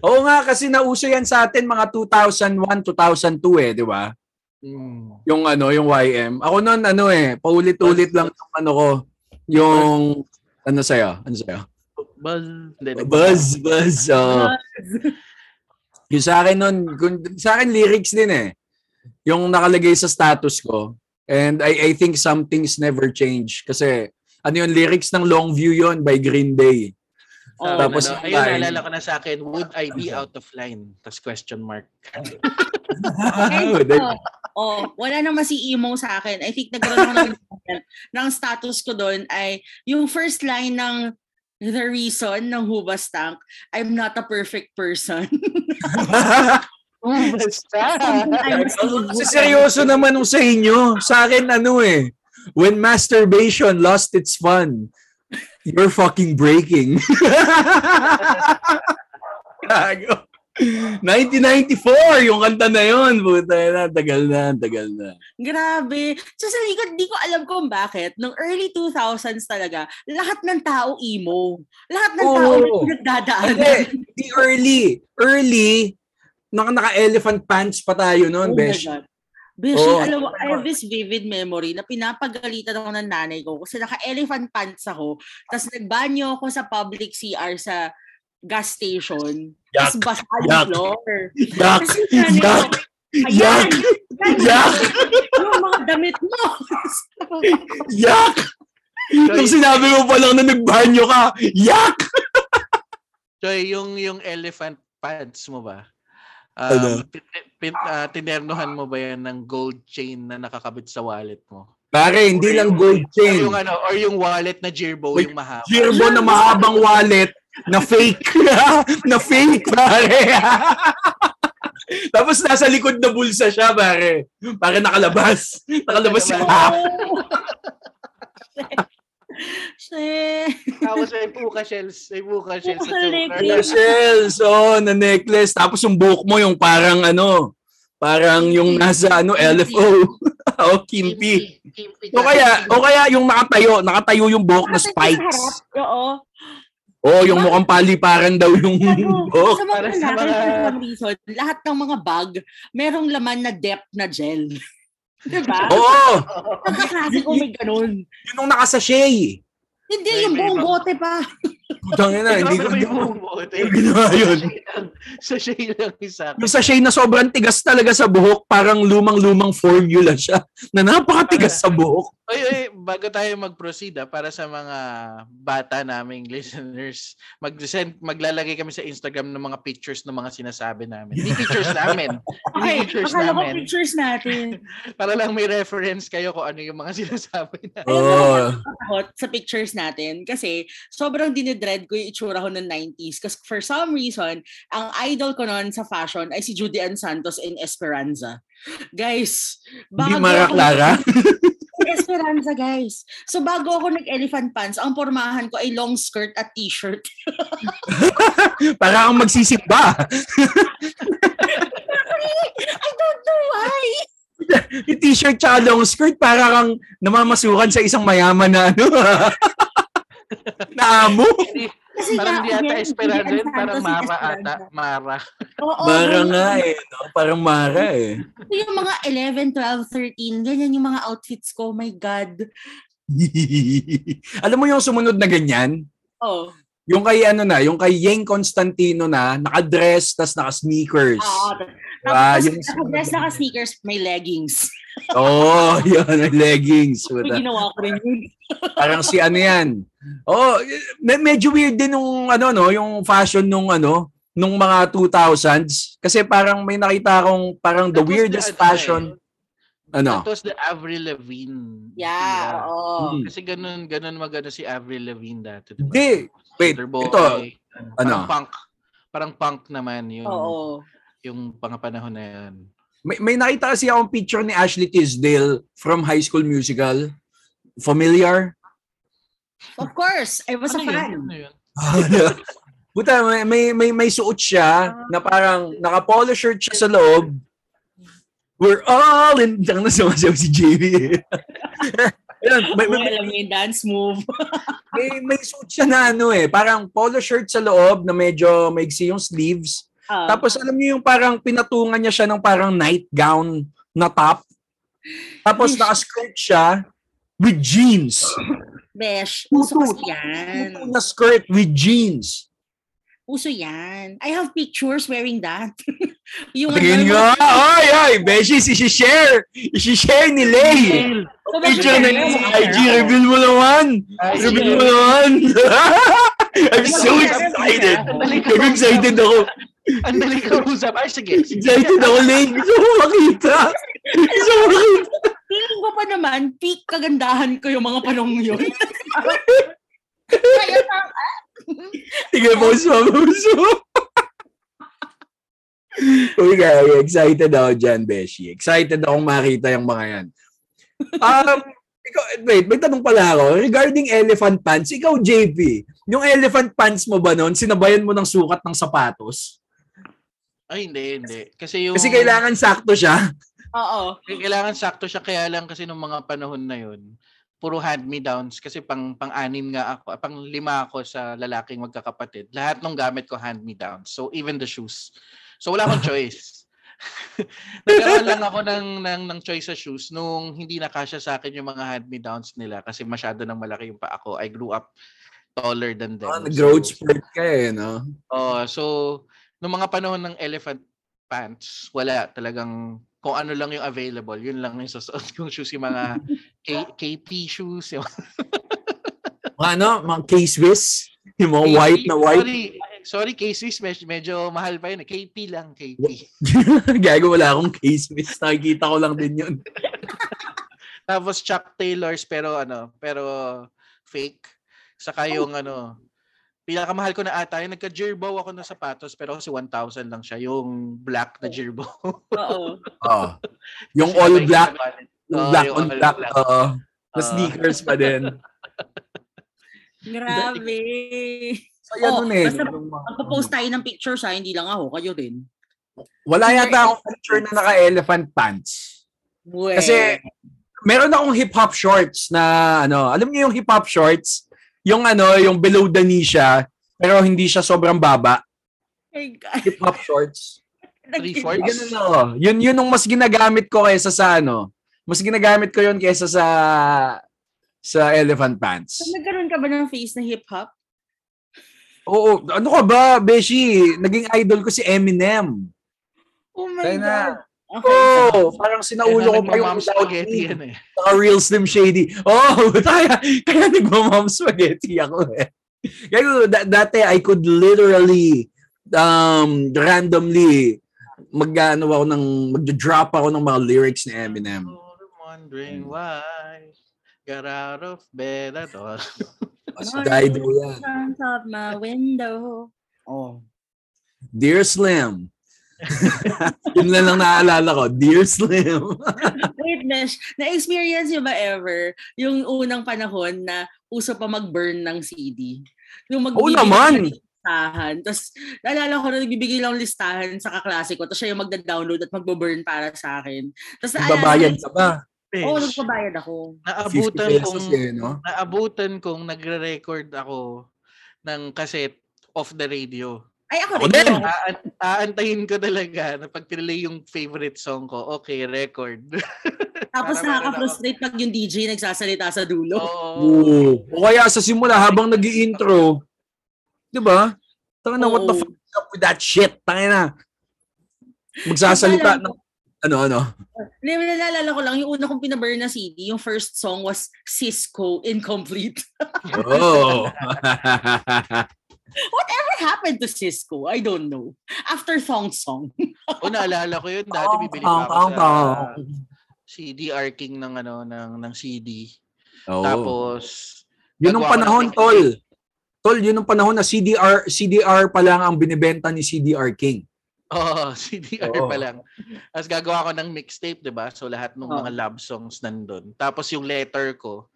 Oo nga, kasi nauso yan sa atin mga 2001, 2002 eh, di ba? Mm. Yung ano, yung YM. Ako noon ano eh, paulit-ulit lang yung ano ko, yung ano sa'yo? Ano sa'yo? Buzz. Buzz, buzz. oo. yung sa akin noon, sa akin lyrics din eh. Yung nakalagay sa status ko. And I I think some things never change kasi ano yung lyrics ng Long View yon by Green Day. Oo. Tapos ano, ayun, naalala ko na sa akin, would I be out of line? Tapos question mark. Ay, oh, wala naman si emo sa akin. I think nagkaroon ako ng, ng status ko doon ay yung first line ng The Reason ng Hubas Tank, I'm not a perfect person. Basta. Kasi seryoso naman sa inyo. Sa akin ano eh. When masturbation lost its fun, you're fucking breaking. Gago. 1994, yung kanta na yun. Puta na, tagal na, tagal na. Grabe. So sa likod, di ko alam kung bakit. Nung early 2000s talaga, lahat ng tao emo. Lahat ng tao Oo. nagdadaan. Hindi, di early. Early, naka, naka-elephant pants pa tayo noon, Oh besh. God. Beshi, Oo. alam mo, I have this vivid memory na pinapagalitan ako ng nanay ko kasi naka-elephant pants ako. Tapos nagbanyo ako sa public CR sa gas station. Tapos basa yak. yung floor. Yak, Kasi nanay ko, yak, Ayan! yak, yung mga damit mo. yak. Nung sinabi mo pa lang na nagbanyo ka, yak! Choy, yung, yung elephant pants mo ba? Ano? Um, pin, pin, ah, tinernohan mo ba yan ng gold chain na nakakabit sa wallet mo? Pare, hindi lang gold Or chain. yung ano, or yung wallet na Jirbo, Wait, yung mahaba. Girbo na mahabang wallet na fake. na fake, pare. Tapos nasa likod na bulsa siya, pare. Pare nakalabas. Nakalabas yung half. Shit. Tapos may puka shells. May puka shells choker. necklace. Shells, oh, na necklace. Tapos yung buhok mo, yung parang ano, parang yung nasa ano, LFO. o kimpi. Kimpi. O kaya, o kaya yung nakatayo, nakatayo yung buhok na spikes. Oo. Oh, yung mukhang paliparan daw yung buhok. Sa mga Para sa mga- reason, lahat ng mga bag, merong laman na depth na gel. Diba? Oo, Pagkaklase ko may ganun. yun yung nakasashay. Hindi, May- yung buong bote pa. Putang ina, hindi ko, ko, ko ginawa yun. Sa shade lang isa. Yung sachet na sobrang tigas talaga sa buhok, parang lumang-lumang formula siya na napakatigas sa buhok. Oy, oy, bago tayo mag-proceed ah, para sa mga bata naming listeners, mag-send, maglalagay kami sa Instagram ng mga pictures ng mga sinasabi namin. Hindi pictures namin. Hindi Okay, pictures akala ko namin. pictures natin. Para lang may reference kayo kung ano yung mga sinasabi kung nakakatakot sa pictures natin kasi sobrang dinidread ko yung itsura ko ng 90s kasi for some reason, ang idol ko noon sa fashion ay si Judy Ann Santos in Esperanza. Guys, bago Mara ako- Clara. Esperanza, guys. So bago ako nag-elephant pants, ang pormahan ko ay long skirt at t-shirt. Para kang magsisimba. I don't know why. yung t-shirt tsaka long skirt, para kang namamasukan sa isang mayaman na ano. na amo. Kasi Parang hindi ata Julian yun, parang Mara ata. Mara. Oo, Mara nga eh. No? Parang Mara eh. Ito yung mga 11, 12, 13, ganyan yung mga outfits ko. Oh my God. Alam mo yung sumunod na ganyan? Oh. Yung kay ano na, yung kay Yeng Constantino na, naka-dress, tas naka-sneakers. Ah, Ah, tapos, yung- nakadress naka sneakers, may leggings. Oo, oh, yun, may leggings. Uy, ginawa ko rin yun. Parang si ano yan. Oh, me- medyo weird din nung ano no, yung fashion nung ano, nung mga 2000s kasi parang may nakita akong parang the That weirdest the ano fashion. Ano? That was the Avril Lavigne. Yeah, era. oo. Hmm. Kasi ganun, ganun magano si Avril Lavigne dati. diba? Hindi. Wait, Waterboy, ito. Parang Ano? punk. Parang punk naman yung, Oo. Yung pangapanahon na yan. May, may nakita kasi akong picture ni Ashley Tisdale from High School Musical. Familiar? Of course, I was a Ano yun? fan. Ano yun? Buta, may, may, may, may suot siya na parang naka-polo shirt siya sa loob. We're all in... Diyan na sumasayaw si JV. Ayun, may, may, Kung alam yung dance move. may, may suit siya na ano eh, parang polo shirt sa loob na medyo maigsi yung sleeves. Ah, Tapos alam niyo yung parang pinatungan niya siya ng parang nightgown na top. Tapos naka-skirt siya with jeans. besh, uso Tutu. kasi yan. Tutu na skirt with jeans. Uso yan. I have pictures wearing that. yung Tingin ano, nga, ay, ay, Beshi, isi-share. Isi-share ni Lay. Picture na yun sa IG, reveal mo naman. Reveal mo naman. I'm so excited. I'm excited ako. Ang dali ka usap. Ay, sige. sige. Excited ako, Lay. Gusto mo makita. Gusto mo makita. feeling ko pa naman, peak kagandahan ko yung mga panong yun. Kaya parang, ah, Sige, pause mo, pause mo. Uy, kaya excited ako dyan, Beshi. Excited akong makita yung mga yan. Um, ikaw, wait, may tanong pala ako. Regarding elephant pants, ikaw, JP, yung elephant pants mo ba noon, sinabayan mo ng sukat ng sapatos? Ay, hindi, hindi. Kasi yung... Kasi kailangan sakto siya. oo. Kailangan sakto siya. Kaya lang kasi nung mga panahon na yun, puro hand-me-downs. Kasi pang, pang-anim nga ako, pang lima ako sa lalaking magkakapatid. Lahat ng gamit ko hand-me-downs. So, even the shoes. So, wala akong choice. Nagkaroon lang ako ng, ng, ng choice sa shoes nung hindi nakasya sa akin yung mga hand-me-downs nila kasi masyado nang malaki yung pa ako. I grew up taller than them. Oh, So- spurt ka eh, no? Oh, so nung mga panahon ng elephant pants, wala talagang kung ano lang yung available, yun lang yung susuot kong shoes, yung mga K- KP shoes, yung Mga ano, mga K-Swiss, yung mga KP white na white. Sorry, sorry K-Swiss, medyo, medyo mahal pa yun. eh. KP lang, KP. Gago, wala akong K-Swiss. Nakikita ko lang din yun. Tapos Chuck Taylors, pero ano, pero fake. Saka yung ano, pinakamahal ko na ata, yung nagka-Jerbow ako ng sapatos, pero kasi 1,000 lang siya, yung black na Jerbow. Oo. Oh. Yung all black, yung black on black. black. Oo. Na sneakers pa din. Grabe. So, yan Oh, eh. basta Magpo-post tayo ng pictures ha, hindi lang ako, kayo din. Wala yata akong picture na naka-elephant pants. Kasi meron akong hip-hop shorts na ano, alam niyo yung hip-hop shorts? Yung ano, yung below the knee siya, pero hindi siya sobrang baba. my God. Hip-hop shorts. Three Yung fourths. Ganun ako. Yun, yun yung mas ginagamit ko kaysa sa ano. Mas ginagamit ko yun kaysa sa sa elephant pants. So, nagkaroon ka ba ng face na hip-hop? Oo, ano ka ba, Beshi? Naging idol ko si Eminem. Oh my Kaya na. Okay. Oo, parang sinaulo ko pa yung spaghetti yan eh. Saka Real Slim Shady. Oh, kaya, kaya nagmamam spaghetti ako eh. Kaya da- dati I could literally um randomly mag-ano ako ng mag-drop ako ng mga lyrics ni Eminem. I'm wondering why got out of bed at all. Mas Dido yan. of my window. Oh. Dear Slim, Yun lang lang naaalala ko. Dear Slim. Wait, Mesh, na-experience nyo ba ever yung unang panahon na uso pa mag-burn ng CD? Yung Oo magbibigay naman. ng listahan. Tapos, naalala ko na nagbibigay lang ng listahan sa kaklase ko. Tapos siya yung magda-download at magbo-burn para sa akin. Tapos, naalala Babayad ka ba? Oo, Besh, nagpabayad ako. 50 naabutan kong eh, no? naabutan kong nagre-record ako ng cassette off the radio. Ay, ako Ako rin. din. Aan- aantayin ko talaga na pag tinilay yung favorite song ko, okay, record. Tapos nakaka-frustrate pag yung DJ nagsasalita sa dulo. Oo. Oo. O kaya sa simula, habang nag intro di ba? Tanga na, what the fuck is up with that shit? Tanga na. Magsasalita ng, ano, ano. Hindi, nalala ko lang, yung una kong pinaburn na CD, yung first song was Cisco Incomplete. Oh. Whatever happened to Cisco? I don't know. After Thong Song. O naalala ko yun, dati bibili pa ako sa CDR King ng ano ng ng CD. Oo. Tapos Yun ang ng panahon, mixtape. tol. Tol, yun ang panahon na CDR CDR pa lang ang binibenta ni CDR King. oh, CDR Oo. pa lang. Tapos gagawa ko ng mixtape, 'di ba? So lahat ng Oo. mga love songs nandun. Tapos yung letter ko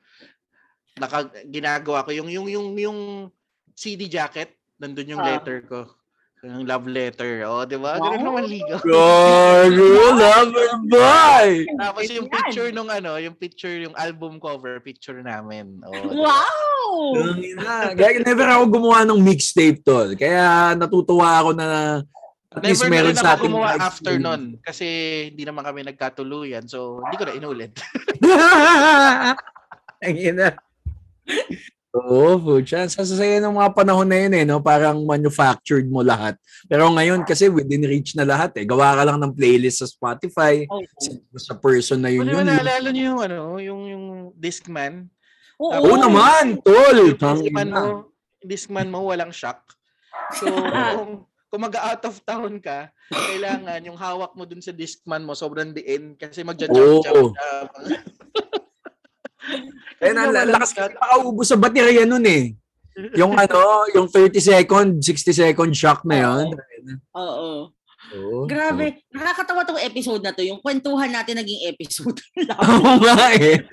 naka ginagawa ko yung yung yung yung CD jacket, nandun yung Ah. letter ko. Yung love letter. Oh, 'di ba? Wow. Ganun naman ligaw. Gago, lover boy! Tapos yung picture nung ano, yung picture, yung album cover picture namin. Oh? Wow! Tangina. Gaya, never ako gumawa ng mixtape, tol. Kaya natutuwa ako na at least Never na meron sa ako ating gumawa after nun. Kasi hindi naman kami nagkatuluyan. So, hindi ko na inulit. Ang ina. Oo, food chance. Sasaya ng mga panahon na yun eh, no? Parang manufactured mo lahat. Pero ngayon kasi within reach na lahat eh. Gawa ka lang ng playlist sa Spotify, Oh, sa, sa person na yun Ano yun. naalala niyo yung ano, yung yung Discman? Oo. Oo naman, tol. Discman mo, Discman mo walang shock. So, kung, kung mag-out of town ka, kailangan yung hawak mo dun sa Discman mo sobrang diin kasi magja-jump-jump ka. Eh, na, lakas ka paubos sa baterya nun eh. Yung ano, yung 30 second, 60 second shock na yun. Oo. Oo. Grabe. Nakakatawa tong episode na to. Yung kwentuhan natin naging episode. Oo nga eh.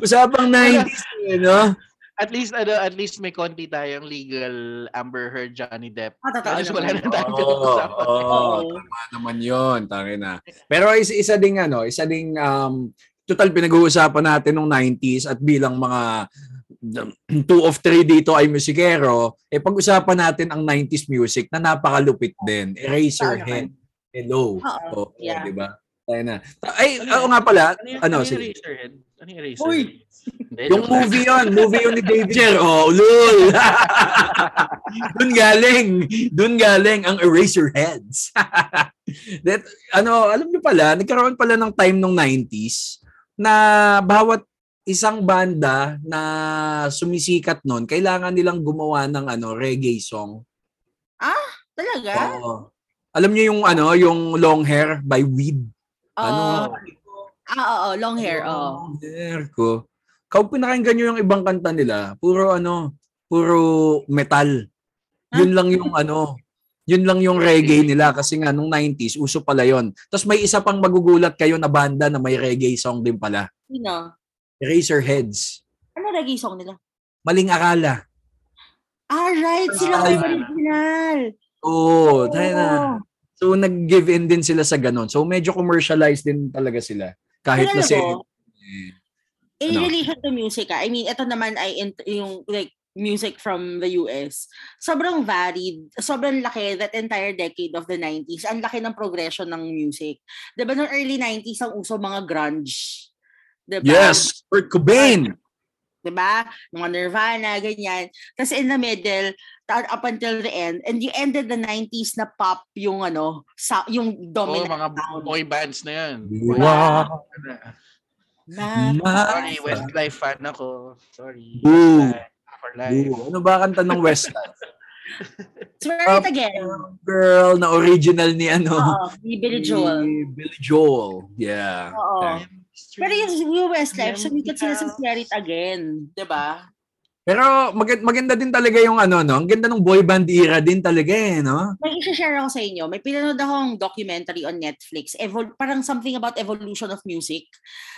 Usapang 90s eh, no? At least ano, at least may konti tayong legal Amber Heard Johnny Depp. Ah, totoo least wala naman. na tayong Oo, pinag-usapan. oo, Oo. tama naman yun. Tangin na. Pero isa, isa ding ano, isa ding um, total pinag-uusapan natin nung 90s at bilang mga um, two of three dito ay musikero, eh pag-usapan natin ang 90s music na napakalupit din. Eraserhead. Hello. Oo, Oo, yeah. di ba? Tayo na. Ay, oo nga pala. Ano yung, Ano, ano yung sige. Eraserhead? Ano yung Eraserhead? Uy! Hindi, Yung movie yon, movie yun ni David Jer. Oh, lul. Doon galing. Doon galing ang Eraserheads. That, ano, alam niyo pala, nagkaroon pala ng time nung 90s na bawat isang banda na sumisikat noon, kailangan nilang gumawa ng ano, reggae song. Talaga? Oo. Alam niyo yung ano, yung Long Hair by Weed? Oo. Ano? Ah, oo, long hair. Oo. Long hair ko. Kung pinakinggan nyo yung ibang kanta nila, puro ano, puro metal. Yun lang yung ano, yun lang yung reggae nila kasi nga nung 90s, uso pala yon. Tapos may isa pang magugulat kayo na banda na may reggae song din pala. Sino? Eraserheads. Ano reggae song nila? Maling akala. Ah, right. Sila Ay. yung original. Oo, tayo na. So nag-give in din sila sa ganun. So medyo commercialized din talaga sila. Kahit Pero na si mo, In Ano? relation to music, ah, I mean, ito naman ay in- yung like music from the US. Sobrang varied, sobrang laki that entire decade of the 90s. Ang laki ng progression ng music. 'Di ba noong early 90s ang uso mga grunge. 'Di ba? Yes, Kurt Cobain. 'di ba? Mga Nirvana, ganyan. Tapos in the middle, up until the end, and you ended the 90s na pop yung ano, sa, yung dominant mga sound. boy bands na yan. Wow. Na- Sorry, Westlife fan ako. Sorry. Boo. Westlife For life. Ooh, ano ba kanta ng Westlife? Swear it again. Girl na original ni ano? Oo, ni Billy Joel. Ni Billy Joel. Yeah. Oo. Pero yung, yung Westlife, sumikat sila sa Swear It Again. 'di ba? Pero mag- maganda din talaga yung ano, no? Ang ganda ng boy band era din talaga eh, no? May isa-share ako sa inyo. May pinanood akong documentary on Netflix. Evol- parang something about evolution of music.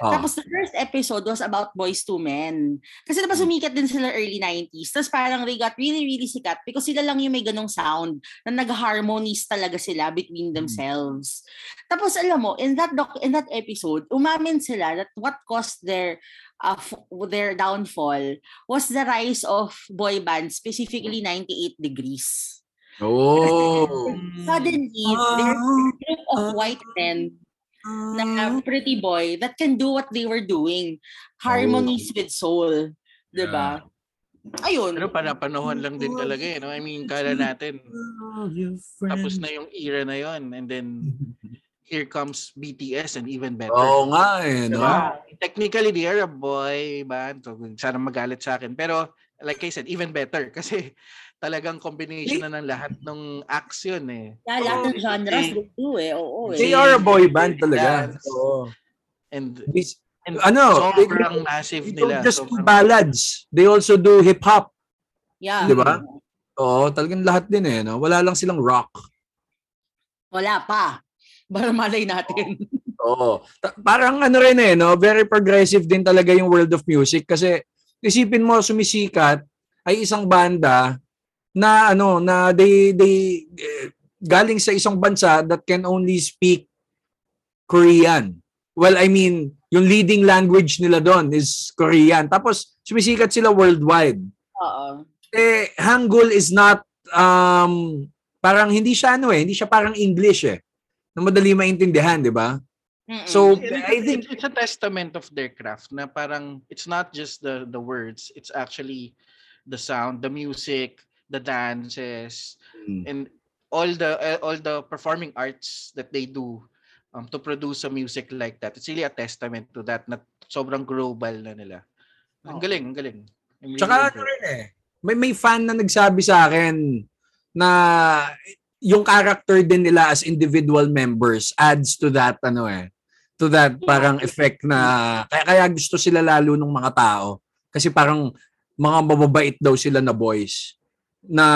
Oh. Tapos the first episode was about Boys to Men. Kasi diba sumikat din sila early 90s. Tapos parang they got really, really sikat because sila lang yung may ganong sound na nag-harmonies talaga sila between themselves. Tapos alam mo, in that doc- in that episode, umamin sila that what caused their uh, f- their downfall was the rise of boy bands, specifically 98 Degrees. Oh. Suddenly, there's a group of white men na pretty boy that can do what they were doing. Harmonies with soul. Diba? Ayun. Pero para panahon lang din talaga eh. No? I mean, kala natin, tapos na yung era na yon and then here comes BTS and even better. Oo nga eh, no? Diba? Technically, they are a boy band. So, sana magalit sa akin. Pero, like I said, even better. Kasi talagang combination na ng lahat ng acts yun eh. Yeah, lahat ng genres they do eh. Oo They eh. are a boy band talaga. Dance. Oo. And, This- and ano, they, sobrang massive they nila. just do Sobrang- ballads. They also do hip-hop. Yeah. Di ba? Oo, talagang lahat din eh, no? Wala lang silang rock. Wala pa. Para malay natin. Oo. Ta- parang ano rin eh, no? Very progressive din talaga yung world of music kasi isipin mo sumisikat ay isang banda na ano na they they eh, galing sa isang bansa that can only speak Korean. Well, I mean, yung leading language nila doon is Korean. Tapos sumisikat sila worldwide. Oo. Eh Hangul is not um parang hindi siya ano eh, hindi siya parang English eh. Na madali maintindihan, 'di ba? Mm-mm. So, I think it's a testament of their craft na parang it's not just the the words, it's actually the sound, the music, the dances, Mm. and all the uh, all the performing arts that they do um, to produce a music like that. It's really a testament to that na sobrang global na nila. Ang galing, ang galing. I'm really Tsaka ano rin eh, may, may fan na nagsabi sa akin na yung character din nila as individual members adds to that ano eh to that parang effect na kaya, kaya gusto sila lalo ng mga tao kasi parang mga mababait daw sila na boys na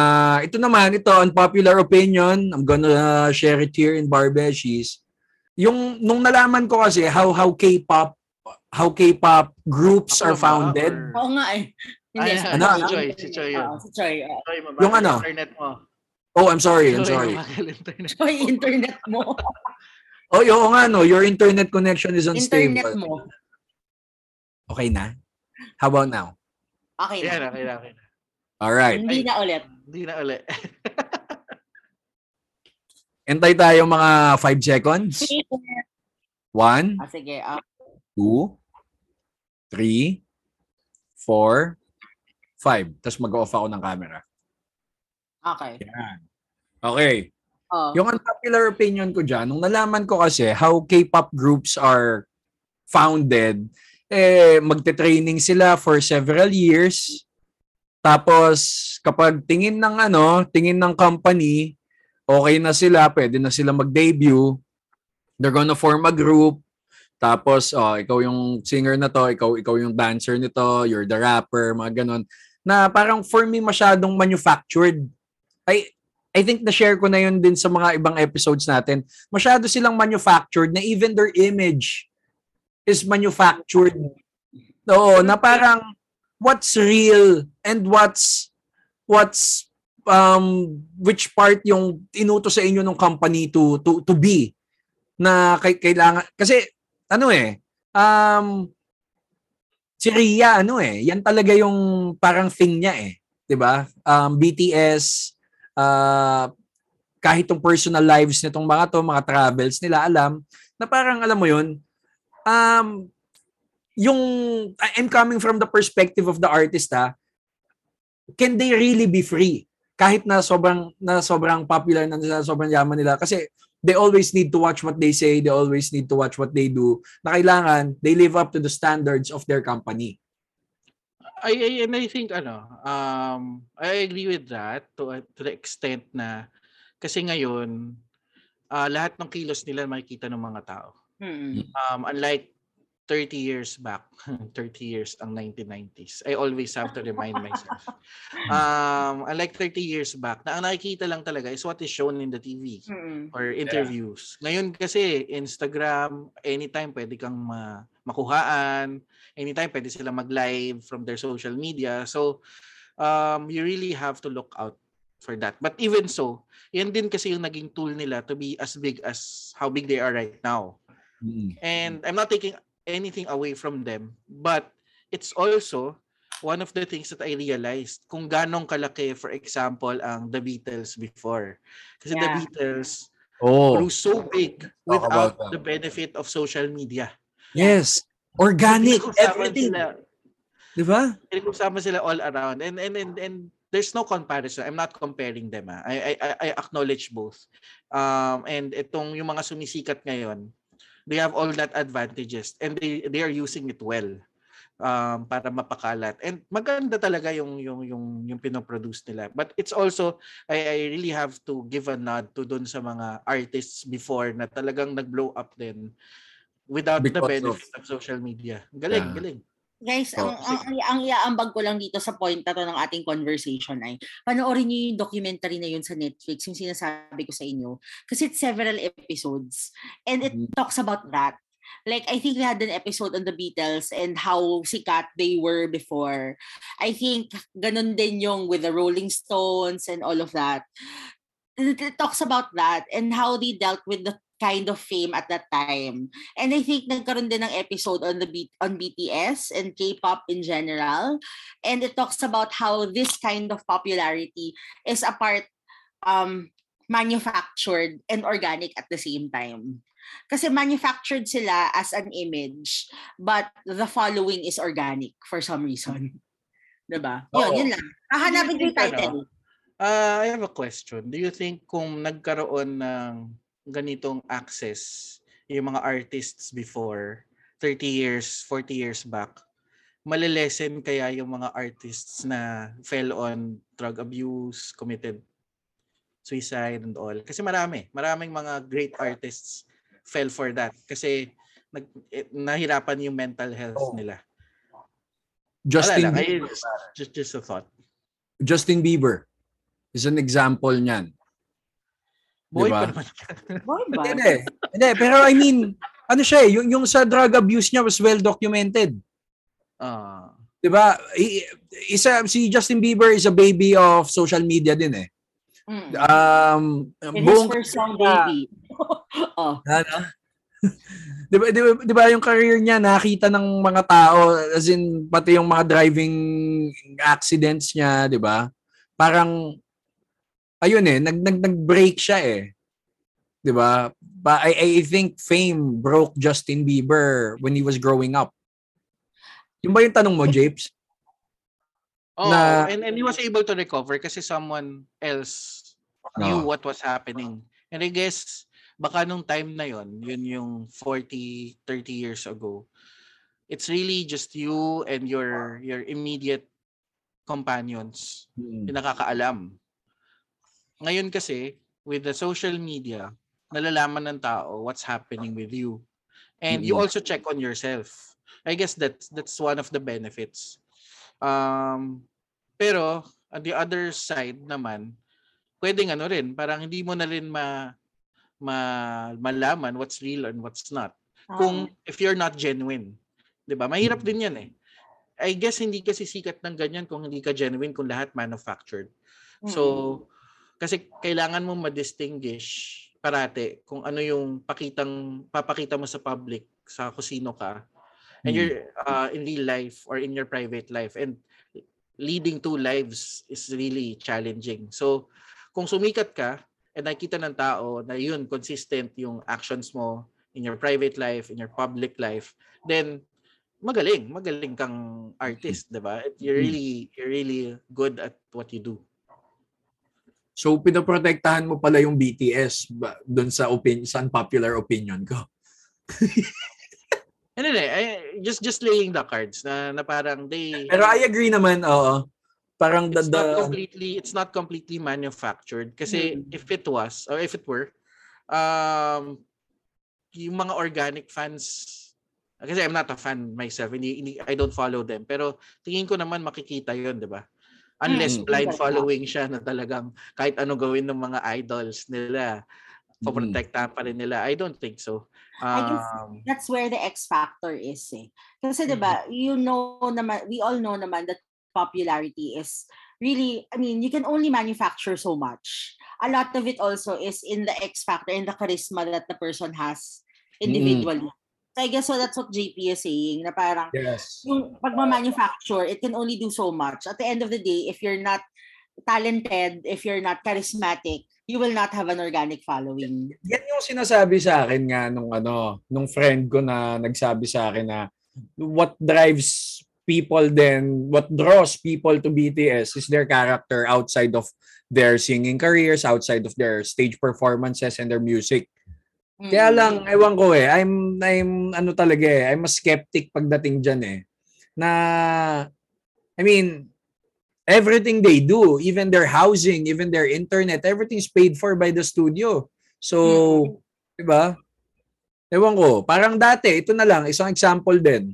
ito naman ito unpopular opinion I'm gonna share it here in Barbeshies yung nung nalaman ko kasi how how K-pop how K-pop groups are founded Oo nga eh. Hindi, ano, si Choi, si Choi yun. Si Choi. Yung ano? internet mo. Oh I'm sorry I'm Sorry, yung internet. Mo. Oh, oo nga no, your internet connection is unstable. internet mo. Okay na? How about now? Okay na. okay na, okay na. All right. Hindi na ulit. Hindi na ulit. Entay tayo mga 5 seconds. 1, Ah, sige. ah. 2, 3, 4, 5. Tapos mag-off ako ng camera. Okay. Yan. Okay. Oh. Yung unpopular opinion ko dyan, nung nalaman ko kasi how K-pop groups are founded, eh, magte-training sila for several years. Tapos, kapag tingin ng ano, tingin ng company, okay na sila, pwede na sila mag-debut. They're gonna form a group. Tapos, oh, ikaw yung singer na to, ikaw, ikaw yung dancer nito, you're the rapper, mga ganun. Na parang for me masyadong manufactured. I, I think na-share ko na yun din sa mga ibang episodes natin. Masyado silang manufactured na even their image is manufactured. Oo, na parang what's real and what's what's um which part yung inuto sa inyo ng company to to to be na kay, kailangan kasi ano eh um si Ria ano eh yan talaga yung parang thing niya eh 'di ba um BTS uh, kahit tong personal lives nitong mga to, mga travels nila, alam, na parang alam mo yun, um, yung, I'm coming from the perspective of the artist ha, can they really be free? Kahit na sobrang, na sobrang popular na nila, sobrang yaman nila, kasi they always need to watch what they say, they always need to watch what they do, na kailangan, they live up to the standards of their company. I, I and I think ano, um I agree with that to a- to the extent na kasi ngayon ah, lahat ng kilos nila makikita ng mga tao. Mm-mm. Um unlike 30 years back, 30 years ang 1990s. I always have to remind myself. Um, unlike 30 years back, na ang nakikita lang talaga is what is shown in the TV Mm-mm. or interviews. Ngayon kasi Instagram, anytime pwede kang ma- makuhaan, anytime pwede sila mag-live from their social media. So um, you really have to look out for that. But even so, yan din kasi yung naging tool nila to be as big as how big they are right now. Mm. And I'm not taking anything away from them, but it's also one of the things that I realized kung ganong kalaki, for example, ang The Beatles before. Kasi The Yeah. Beatles Oh, grew so big without the benefit of social media. yes. Organic, everything. Sila, Di ba? pinag-usapan sila all around. And, and, and, and there's no comparison. I'm not comparing them. ah. I, I, I- I acknowledge both. Um, and itong yung mga sumisikat ngayon, they have all that advantages and they, they are using it well um, para mapakalat. And maganda talaga yung, yung, yung, yung pinoproduce nila. But it's also, I, I really have to give a nod to dun sa mga artists before na talagang nag-blow up din without the Because of- benefit of, social media. Galing, Yeah. galing. Guys, Oh, ang, ang, ang, ang iaambag ko lang dito sa point na to ng ating conversation ay panoorin niyo yung documentary na yun sa Netflix, yung sinasabi ko sa inyo. Kasi it's several episodes and it Mhm. talks about that. Like, I think we had an episode on the Beatles and how sikat they were before. I think ganun din yung with the Rolling Stones and all of that. It talks about that and how they dealt with the kind of fame at that time. And I think nagkaroon din ng episode on the B- on BTS and K-pop in general. And it talks about how this kind of popularity is a part um manufactured and organic at the same time. Kasi manufactured sila as an image, but the following is organic for some reason. 'Di ba? Yun, Oo. yun lang. Hahanapin ko yung ano, title. Uh, I have a question. Do you think kung nagkaroon ng ganitong access yung mga artists before 30 years, 40 years back, malilesen kaya yung mga artists na fell on drug abuse, committed suicide and all? Kasi marami, maraming mga great artists fell for that kasi nag, eh, nahirapan yung mental health Oh. nila. Justin, Wala lang, Bieber, I- just, just a thought. Justin Bieber is an example niyan. Boy Diba? pa naman. Boy ba? Hindi, hindi. Pero I mean, ano siya eh, yung, yung sa drug abuse niya was well documented. Ah. 'Di ba? I- Isa si Justin Bieber is a baby of social media din eh. Mm. Um his buong first song, baby. oh. ano? 'Di ba, 'di ba, 'di ba yung career niya nakita ng mga tao as in pati yung mga driving accidents niya, 'di ba? Parang ayun eh, nag nag nag-break siya eh. 'Di ba? But I I think fame broke Justin Bieber when he was growing up. Yung ba yung tanong mo, Japes? Oh, na- and, and he was able to recover kasi someone else knew No. what was happening. And I guess, baka nung time na yon yun yung 40, 30 years ago, it's really just you and your your immediate companions Mm. yung nakakaalam. Ngayon kasi, with the social media, nalalaman ng tao what's happening with you. And you Mm. also check on yourself. I guess that's that's one of the benefits. Um, pero on the other side naman, pwedeng ano rin, parang hindi mo na rin ma, ma malaman what's real and what's not. Kung if you're not genuine. 'Di ba? Mahirap din 'yan eh. I guess hindi kasi sikat ng ganyan kung hindi ka genuine kung lahat manufactured. So, kasi kailangan mo ma-distinguish parate kung ano yung pakitang papakita mo sa public sa kusino ka and Mm. you're uh, in real life or in your private life and leading two lives is really challenging. So, kung sumikat ka and nakita ng tao na yun consistent yung actions mo in your private life, in your public life, then magaling, magaling kang artist, 'di ba? You're Mm. really you're really good at what you do. So pinoprotektahan mo pala yung BTS ba, doon sa opinion sa unpopular opinion ko. Ano na, eh, just just laying the cards na, na parang they Pero I agree naman, oo. Parang the, it's the not completely it's not completely manufactured kasi Mm. if it was or if it were um yung mga organic fans Kasi I'm not a fan myself. Hindi, hindi, I don't follow them. Pero tingin ko naman makikita yon di ba? Unless Mm. blind following siya na talagang kahit ano gawin ng mga idols nila, poprotektahan pa rin nila. I don't think so. I guess Um, that's where the X factor is eh. Kasi 'di ba, you know naman we all know naman that popularity is really I mean, you can only manufacture so much. A lot of it also is in the X factor in the charisma that the person has individually. So I guess so that's what JP is saying na parang Yes. yung pagma-manufacture, it can only do so much. At the end of the day, if you're not talented, if you're not charismatic, you will not have an organic following. Yan yung sinasabi sa akin nga nung ano, nung friend ko na nagsabi sa akin na what drives people then, what draws people to BTS is their character outside of their singing careers, outside of their stage performances and their music. Kaya Mm. lang, ewan ko eh, I'm, I'm ano talaga eh, I'm a skeptic pagdating dyan eh. Na, I mean, everything they do, even their housing, even their internet, everything's paid for by the studio. So, di ba? Ewan ko, parang dati, ito na lang, isang example din.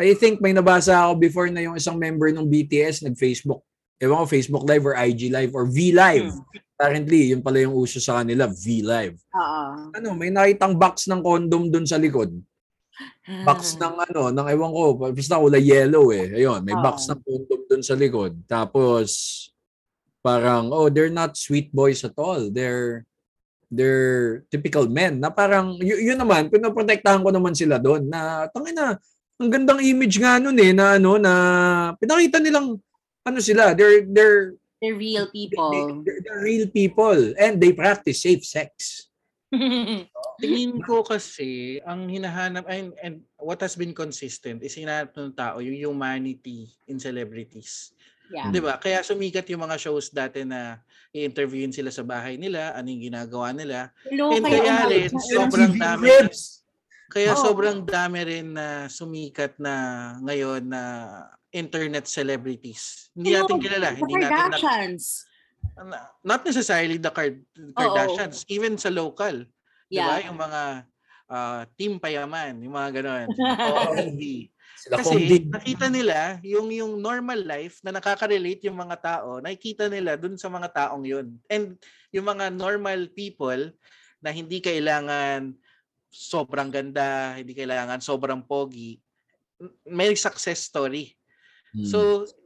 I think may nabasa ako before na yung isang member ng BTS nag-Facebook. Ewan ko, Facebook Live or IG Live or V Live. Apparently, yun pala yung uso sa kanila, V Live. Oo. Ano, may nakitang box ng condom dun sa likod. Box Ah. ng ano, ng ewan ko, basta kulay yellow eh. Ayun, may Oo. box ng condom dun sa likod. Tapos, parang, oh, they're not sweet boys at all. They're, they're typical men. Na parang, y- yun naman, pinoprotektahan ko naman sila doon. Na, tangin na, ang gandang image nga nun eh, na ano, na, pinakita nilang, ano sila, they're, they're, They're real people. they're, they're real people. And they practice safe sex. Tingin ko kasi, ang hinahanap, and, and what has been consistent is hinahanap ng tao yung humanity in celebrities. yeah. 'Di ba? Kaya sumikat yung mga shows dati na i-interviewin sila sa bahay nila, ano yung ginagawa nila. Hello, And kaya rin, sobrang dami. Cribs. Kaya Oo. sobrang dami rin na sumikat na ngayon na internet celebrities. Hindi Hello, natin kilala, the hindi natin na, Kardashians. na- not necessarily the Card- Kardashians, even sa local. 'Di ba? Yeah. Yung mga ah, team payaman, yung mga ganon. Oo. OMD. Sila Kasi Kong nakita nila yung yung normal life na nakaka-relate yung mga tao, nakikita nila dun sa mga taong yun. And yung mga normal people na hindi kailangan sobrang ganda, hindi kailangan sobrang pogi, may success story. Hmm. So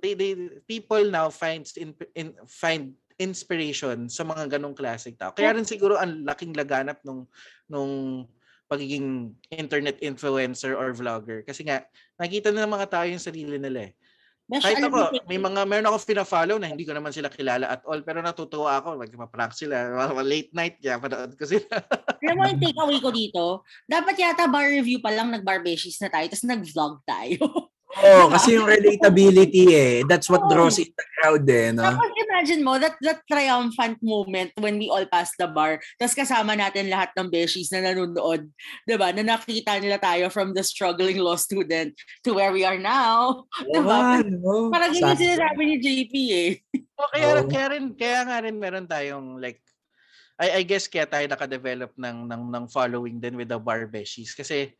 they, they people now finds in, in find inspiration sa mga ganong klaseng tao. Kaya rin siguro ang laking laganap nung nung pagiging internet influencer or vlogger kasi nga nakita na ng mga tao yung sarili nila eh. Besh, Kahit ako, may mga meron ako pina-follow na hindi ko naman sila kilala at all pero natutuwa ako magpa-prank sila, late night kaya panood ko sila. alam mo yung takeaway ko dito, dapat yata bar review pa lang nag-bar beshies na tayo, tapos nag-vlog tayo. Oo, kasi yung relatability eh. That's what draws in the crowd eh, no? Tapos imagine mo, that, that triumphant moment when we all passed the bar, tapos kasama natin lahat ng beshies na nanonood, di ba? Na nakita nila tayo from the struggling law student to where we are now. Diba? no? Parang ganyan Sa- sinasabi ni JP eh. O kaya Oo. kaya rin kaya nga rin meron tayong like I I guess kaya tayo naka-develop ng ng ng following din with the bar beshies kasi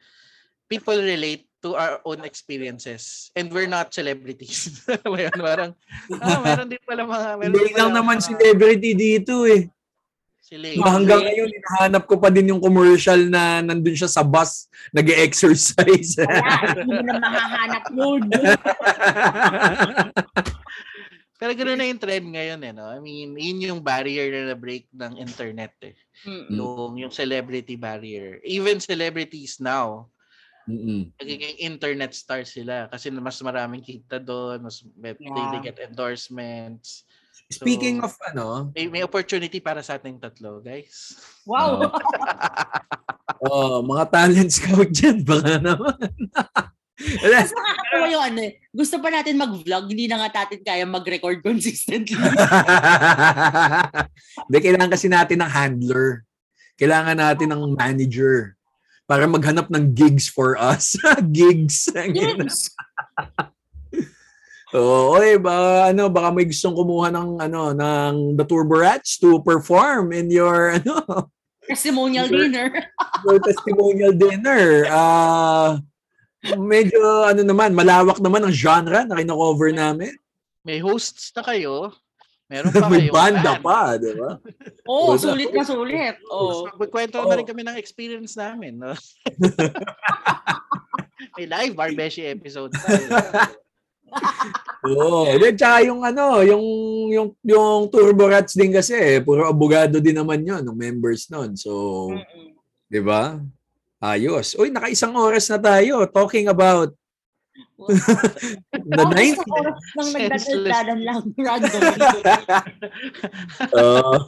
people relate to our own experiences and we're not celebrities. Yun, parang ah, meron din pala mga meron Hindi din lang naman mga- celebrity dito eh. sila Diba, hanggang ngayon, hinahanap ko pa din yung commercial na nandun siya sa bus, nag exercise Wala, hindi mo na mahahanap yun. Pero ganoon na yung trend ngayon eh, no? I mean, yun yung barrier na na-break ng internet eh. Mm-mm. Yung, yung celebrity barrier. Even celebrities now, Mm-mm. nagiging internet stars sila kasi mas maraming kita doon, mas may, they, they Yeah. get endorsements. Speaking So- of ano, May, may opportunity para sa ating tatlo, guys. Wow. oh, mga talent scout dyan, baka naman. Mas nakakatawa yung ano eh. Gusto pa natin mag-vlog, hindi na nga natin kaya mag-record consistently. Hindi, kailangan kasi natin ng handler. Kailangan natin ng manager para maghanap ng gigs for us. gigs. yes. Oo, oy, ba ano, baka may gustong kumuha ng ano ng The Turbo Rats to perform in your ano, Testimonial dinner. your testimonial dinner. Ah, medyo ano naman, malawak naman ang genre na kino-cover namin. May hosts na kayo. Meron pa May kayo. banda pa, di ba? Oo, Wala. sulit na sulit. Oo. Magkwento Oo. na rin kami ng experience namin. No? May live Barbeshi episode tayo. Oo. Then, tsaka yung ano, yung, yung, yung Turbo Rats din kasi, eh, puro abogado din naman yon ng members nun. So, di ba? Ayos. Uy, naka-isang oras na tayo talking about the Ako 90s. sa oras nang nagdadaldalan lang random. Uh,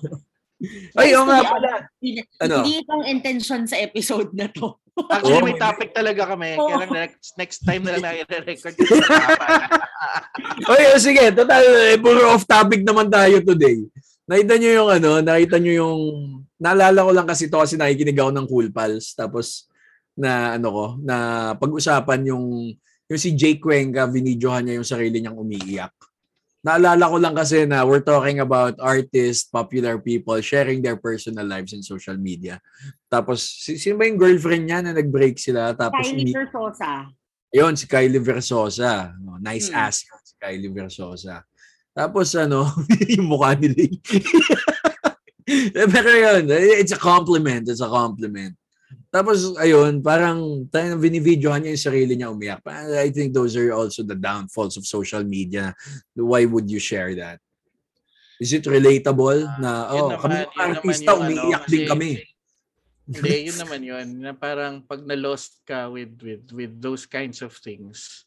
ay, oo nga pala. Hindi, Ano? hindi ito ang intention sa episode na to. Actually, Oo. may topic talaga kami. Oo. Kaya lang next, next time na lang nai-record. Oy, oh, sige, total, eh, puro off topic naman tayo today. Nakita nyo yung ano, nakita nyo yung, naalala ko lang kasi to kasi nakikinig ako ng Cool Pals. Tapos, na ano ko, na pag-usapan yung, yung si Jake Cuenca, vinidyohan niya yung sarili niyang umiiyak. Naalala ko lang kasi na we're talking about artists, popular people sharing their personal lives in social media. Tapos, si, sino ba yung girlfriend niya na nag-break sila? Tapos, Kylie umi- Versosa. Yun, si Kylie Versosa. No, nice Hmm. ass yun, si Kylie Versosa. Tapos ano, yung mukha ni. Eh, Pero yun, it's a compliment. It's a compliment. Tapos, ayun, parang tayo na binibidyohan niya yung sarili niya umiyak. I think those are also the downfalls of social media. Why would you share that? Is it relatable na, Ah, Yun oh, naman- kami mga artista, yung ano, umiiyak din kasi- kami. Hindi, yun naman yun. Na parang pag na-lost ka with, with, with those kinds of things,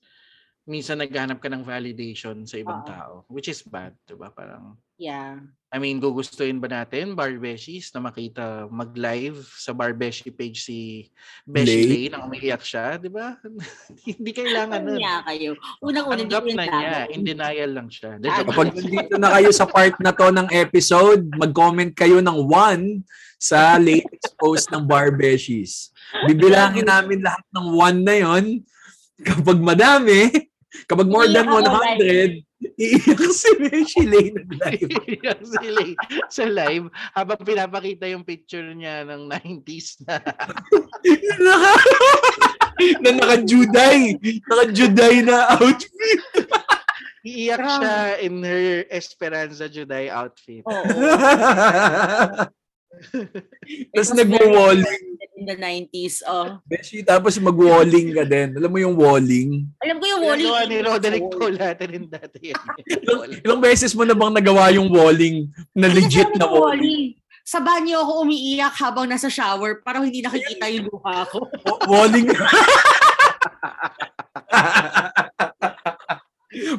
minsan naghahanap ka ng validation sa ibang Oo. tao, which is bad, diba? Parang, Yeah. I mean, gugustuhin ba natin, Barbeshis, na makita mag-live sa Barbeshi page si Beshi Lay? Lay na umiiyak siya, di ba? Hindi kailangan nun. Kanya kayo. Unang-una, hindi Tanggap na niya. In denial lang siya. Di, Ah, joke Kapag nandito na kayo sa part na to ng episode, mag-comment kayo ng one sa latest post ng Barbeshies. Bibilangin namin lahat ng one na yon. Kapag madami, kapag more than Iiyak ako 100, iiyak si Beshi Lane nag-live. Iiyak si Lay sa live habang pinapakita yung picture niya ng 90s na na naka-juday. Naka-juday na outfit. iiyak siya in her Esperanza Juday outfit. Oo. Tapos very In the 90s. Oh. Beshi, tapos mag-walling ka din. Alam mo yung walling? Alam ko yung walling. Ginagawa ni Roderick Paulate rin dati yan. Ilang, ilang beses mo na bang nagawa yung walling na legit Kasi na walling? Sa banyo ako umiiyak habang nasa shower para hindi nakikita yung luha ko. Wa- Walling.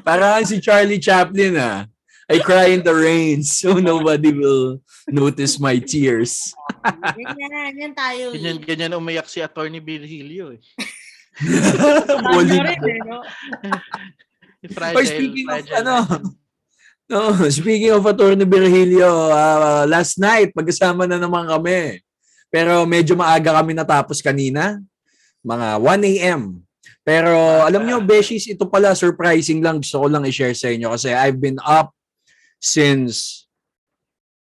Parang si Charlie Chaplin ah. I cry in the rain so nobody will notice my tears. Ganyan, yan tayo. Ganyan, ganyan umiyak si Attorney Virgilio. Eh. Walling. rin, eh, no? Fragile, Oy, speaking of fragile ano, natin. no, speaking of Atty. Virgilio, ah, last night, magkasama na naman kami. Pero medyo maaga kami natapos kanina. Mga 1 a.m. Pero alam nyo, Beshies, ito pala surprising lang. Gusto ko lang i-share sa inyo kasi I've been up since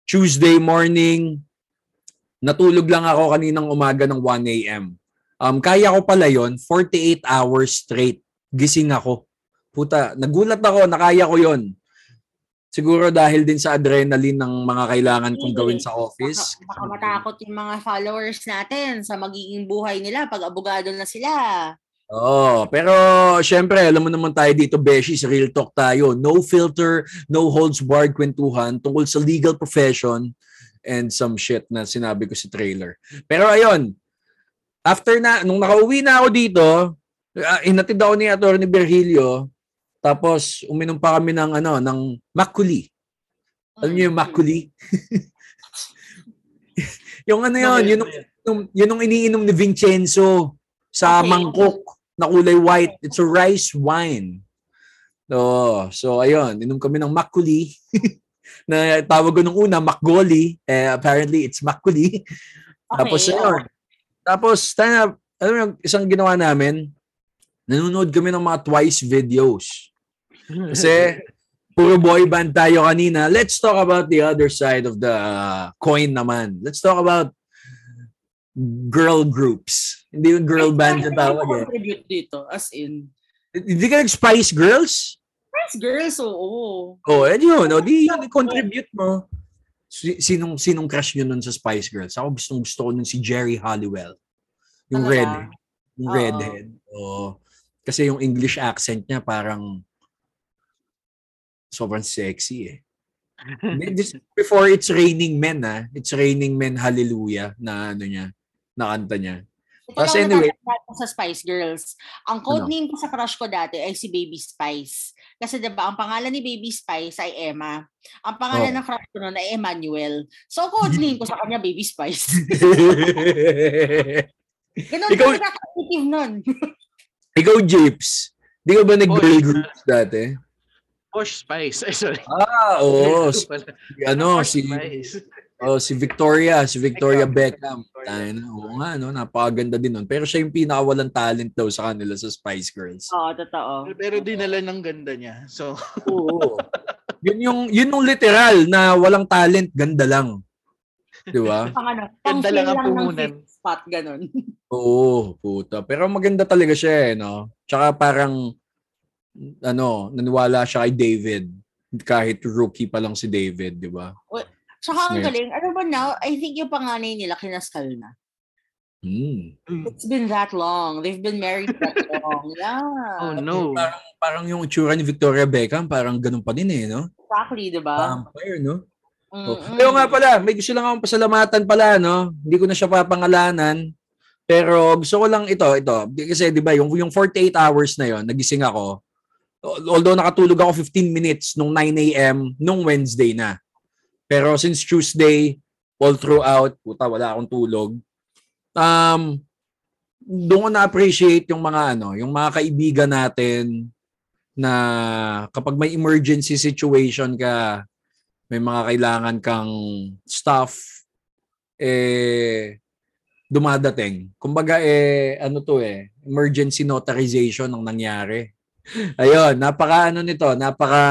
Tuesday morning. Natulog lang ako kaninang umaga ng 1 a.m. Um, kaya ko pala yon 48 hours straight. Gising ako. Puta, nagulat ako, nakaya ko yon. Siguro dahil din sa adrenaline ng mga kailangan kong gawin sa office. Baka, baka matakot yung mga followers natin sa magiging buhay nila pag abogado na sila. Oo, pero syempre, alam mo naman tayo dito, Beshi, real talk tayo. No filter, no holds barred kwentuhan tungkol sa legal profession and some shit na sinabi ko sa trailer. Pero ayun, after na, nung nakauwi na ako dito, uh, inatid ako ni Atty. Virgilio, tapos uminom pa kami ng ano, ng makuli. Alam niyo yung makuli? yung ano yun, yun, yung, yung, yun yung iniinom ni Vincenzo sa Okay. mangkok na kulay white. It's a rice wine. So, so ayun, inom kami ng makuli. na tawag ko nung una, makgoli. Eh, apparently, it's makuli. Tapos, ayun. Tapos, tayo, alam mo, yung isang ginawa namin, nanonood kami ng mga twice videos. Kasi, puro boy band tayo kanina. Let's talk about the other side of the uh, coin naman. Let's talk about girl groups. Hindi yung girl band na tawag eh. contribute dito, as in. Hindi ka nag-Spice Girls? Spice Girls, oo. Oh, eh yun. O, di yun, contribute mo. Si- Sinong, sinong crush nyo nun sa Spice Girls? Ako gustong gusto ko nun si Jerry Halliwell. Yung Talaga? red. Yung Oo. redhead. Oh. Kasi yung English accent niya parang sobrang sexy eh. This, before it's raining men ah. It's raining men hallelujah na ano niya. Na kanta niya. Ito Tapos lang anyway- sa Spice Girls. Ang code Ano? name ko sa crush ko dati ay si Baby Spice. Kasi 'di ba ang pangalan ni Baby Spice ay Emma. Ang pangalan Oh. ng crush ko noon ay Emmanuel. So code name ko sa kanya Baby Spice. Ganun Ikaw- ka creative nun. Ikaw, Japes. Di ka ba nag-girl Oy. groups dati? Posh Spice. Ay, sorry. Ah, oo. Ito Si, ano, Posh si, Spice. Oh, si Victoria. Si Victoria Beckham. Beckham. Tayo na. Oo nga, no? Napakaganda din nun. Pero siya yung pinakawalang talent daw sa kanila sa Spice Girls. Oo, totoo. Pero dinala ng ganda niya. So, Oo. yun yung, yun yung literal na walang talent, ganda lang. Di ba? Ano, Ganda lang ang ng puhunan. spot, ganun. Oo, puta. Pero maganda talaga siya eh, no? Tsaka parang, ano, naniwala siya kay David. Kahit rookie pa lang si David, di ba? Tsaka ang galing, ano ba now, I think yung panganay nila kinasal na. Hmm. It's been that long. They've been married that long. Yeah. oh no. Parang, parang yung itsura ni Victoria Beckham, parang ganun pa din eh, no? Exactly, di ba? Vampire, no? Oh. Mm-mm. Pero nga pala, may gusto lang akong pasalamatan pala, no? Hindi ko na siya papangalanan. Pero gusto ko lang ito, ito. Kasi di ba, yung, yung 48 hours na yon nagising ako. Although nakatulog ako 15 minutes nung 9 a.m. nung Wednesday na. Pero since Tuesday, all throughout, puta, wala akong tulog. Um, doon ko na-appreciate yung mga ano, yung mga kaibigan natin na kapag may emergency situation ka, may mga kailangan kang stuff, eh, dumadating. Kumbaga, eh, ano to eh, emergency notarization ang nangyari. Ayun, napaka ano nito, napaka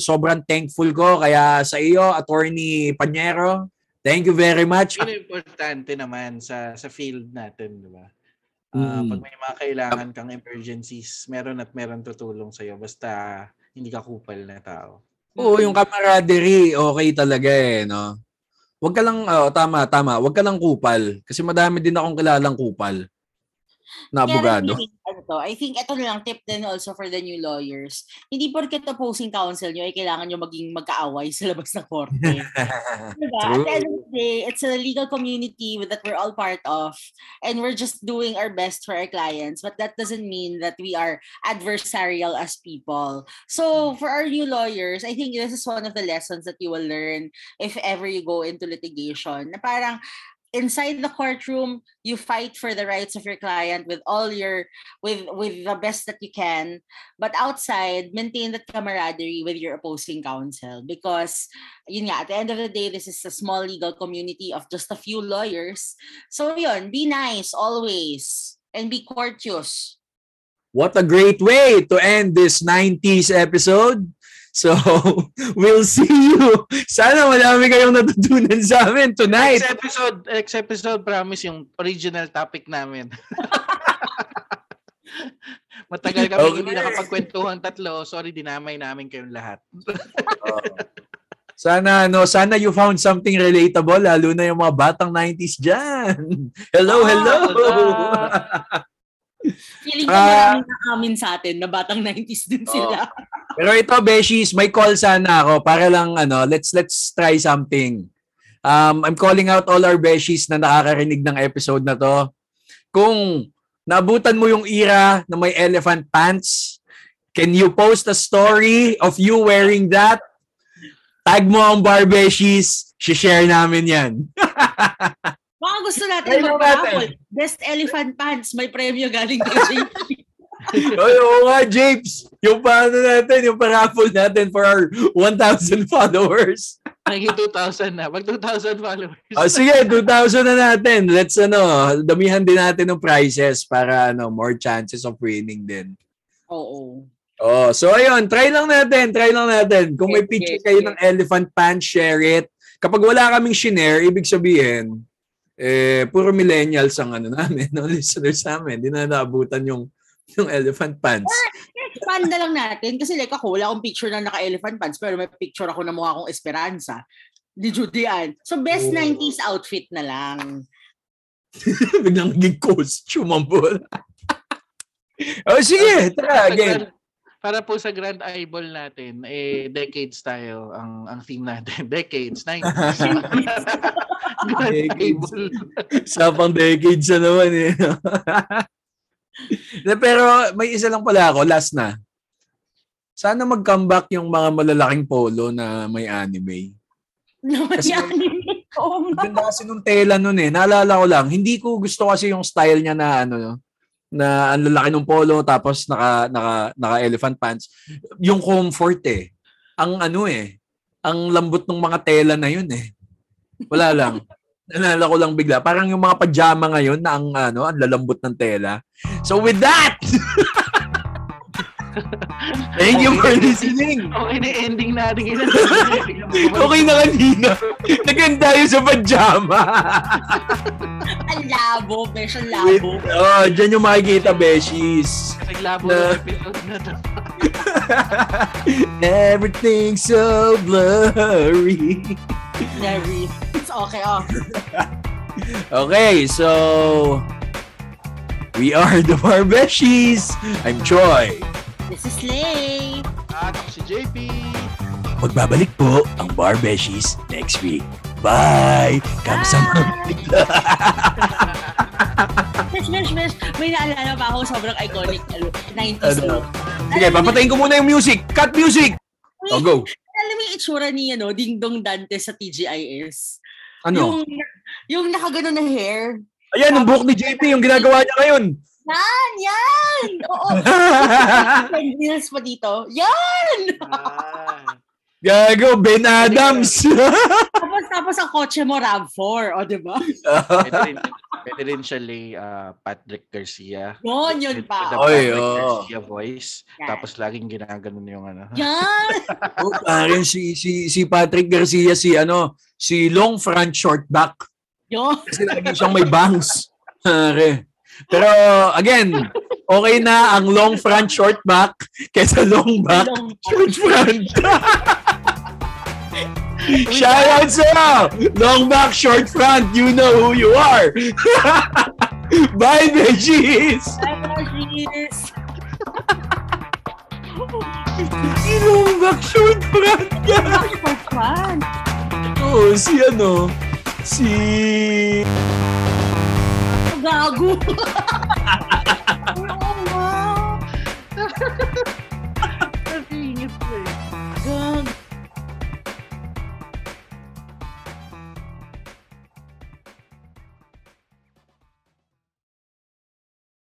sobrang thankful ko kaya sa iyo, Attorney Panyero. Thank you very much. Yun importante naman sa sa field natin, di ba? Ah, Mm. Pag may mga kailangan kang emergencies, meron at meron tutulong sa'yo. Basta hindi ka kupal na tao. Oo, yung camaraderie, okay talaga eh, no? Huwag ka lang, oh, tama, tama, huwag ka lang kupal. Kasi madami din akong kilalang kupal na abogado. ano to, I think ito na lang tip din also for the new lawyers. Hindi porket opposing counsel nyo ay kailangan nyo maging magkaaway sa labas ng korte. Diba? At True. the end of the day, it's a legal community that we're all part of. And we're just doing our best for our clients. But that doesn't mean that we are adversarial as people. So for our new lawyers, I think this is one of the lessons that you will learn if ever you go into litigation. Na parang inside the courtroom you fight for the rights of your client with all your with with the best that you can but outside maintain that camaraderie with your opposing counsel because yun nga, at the end of the day, this is a small legal community of just a few lawyers. So yun, be nice always and be courteous. What a great way to end this 90s episode. So, we'll see you. Sana marami kayong natutunan sa amin tonight. Next episode, next episode, promise yung original topic namin. Matagal kami Okay. hindi nakapagkwentuhan tatlo. Sorry, dinamay namin kayong lahat. Sana no, sana you found something relatable lalo na yung mga batang 90s diyan. Hello, Ah, hello. Feeling ko Ah. maraming nakamin sa atin na batang 90s din sila. Pero ito, Beshies, may call sana ako para lang ano, let's let's try something. Um, I'm calling out all our Beshies na nakakarinig ng episode na to. Kung nabutan mo yung era na may elephant pants, can you post a story of you wearing that? Tag mo ang bar Beshies, share namin yan. Baka gusto natin Try lang mag Best elephant pants, may premyo galing kay JP. Oy, oo nga, Japes. Yung paano natin, yung paraffle natin for our 1,000 followers. Naging 2,000 na. Pag 2,000 followers. Oh, sige, 2,000 na natin. Let's ano, damihan din natin ng prizes para ano, more chances of winning din. Oo. Oh, so ayun, try lang natin, try lang natin. Kung may picture kayo ng elephant pants, share it. Kapag wala kaming shinare, ibig sabihin, eh, puro millennials ang ano namin, no, listeners namin. Di na naabutan yung, yung elephant pants. Panda lang natin. Kasi like ako, wala akong picture na naka-elephant pants pero may picture ako na mukha akong Esperanza. Ni Judy Ann. So best Oh. 90s outfit na lang. Biglang naging costume ang bola. oh, sige, tara, again. Para po sa Grand Eyeball natin, eh, decades tayo ang ang theme natin. Decades, 90s. Grand Decades. Eyeball. Sa pang decades na naman eh. Na, Pero may isa lang pala ako, last na. Sana mag-comeback yung mga malalaking polo na may anime. Naman Kasi- yan. Oo nga. Ganda kasi nung tela nun eh. Naalala ko lang, hindi ko gusto kasi yung style niya na ano, na ang lalaki ng polo tapos naka naka naka elephant pants. Yung comfort eh. Ang ano eh, ang lambot ng mga tela na yun eh. Wala lang. Naalala ko lang bigla. Parang yung mga pajama ngayon na ang ano, ang lalambot ng tela. So with that, Thank you for listening. Okay na ending natin. Okay na kanina. Naganda tayo sa pajama. Ang labo, besh, ang labo. oh, dyan yung makikita, Beshies. Naglabo Na- ng episode na to. Everything's so blurry. Very. It's okay, oh. Okay, so we are the Barbeshies. I'm Troy. This is Slay. At si JP. Magbabalik po ang Barbeshies next week. Bye! Kamsama. Besh, besh, besh. May naalala pa ako sobrang iconic ano, 90s Ano? Sige, papatayin ko muna yung music. Cut music! Oh, go. Alam mo yung itsura ni ano, Ding Dong Dante sa TGIS? Ano? Yung, yung nakagano na hair. Ayan, yung buhok ni JP, yung ginagawa niya ngayon. Yan! Yan! Oo. Wheels pa dito. Yan! Ah, Gago, Ben Adams. Tapos, tapos ang kotse mo, RAV4. O, di ba? pwede, rin, pwede rin siya lay ah, Patrick Garcia. Yun, yun With the pa. Oy, Patrick oo. Garcia voice. Yan. Tapos laging ginaganon yung ano. Yan! oh, parang si, si, si Patrick Garcia, si ano, si long front short back. Yun. Kasi lagi siyang may bangs. Pare. Pero again, okay na ang long front short back kaysa long back Long- short front. Shout out sa'yo! Long back, short front, you know who you are! Bye, Veggies! Ay, Regis. Long back, short front ka! Short fun. Oh, si ano? Si... Gago. Oo nga.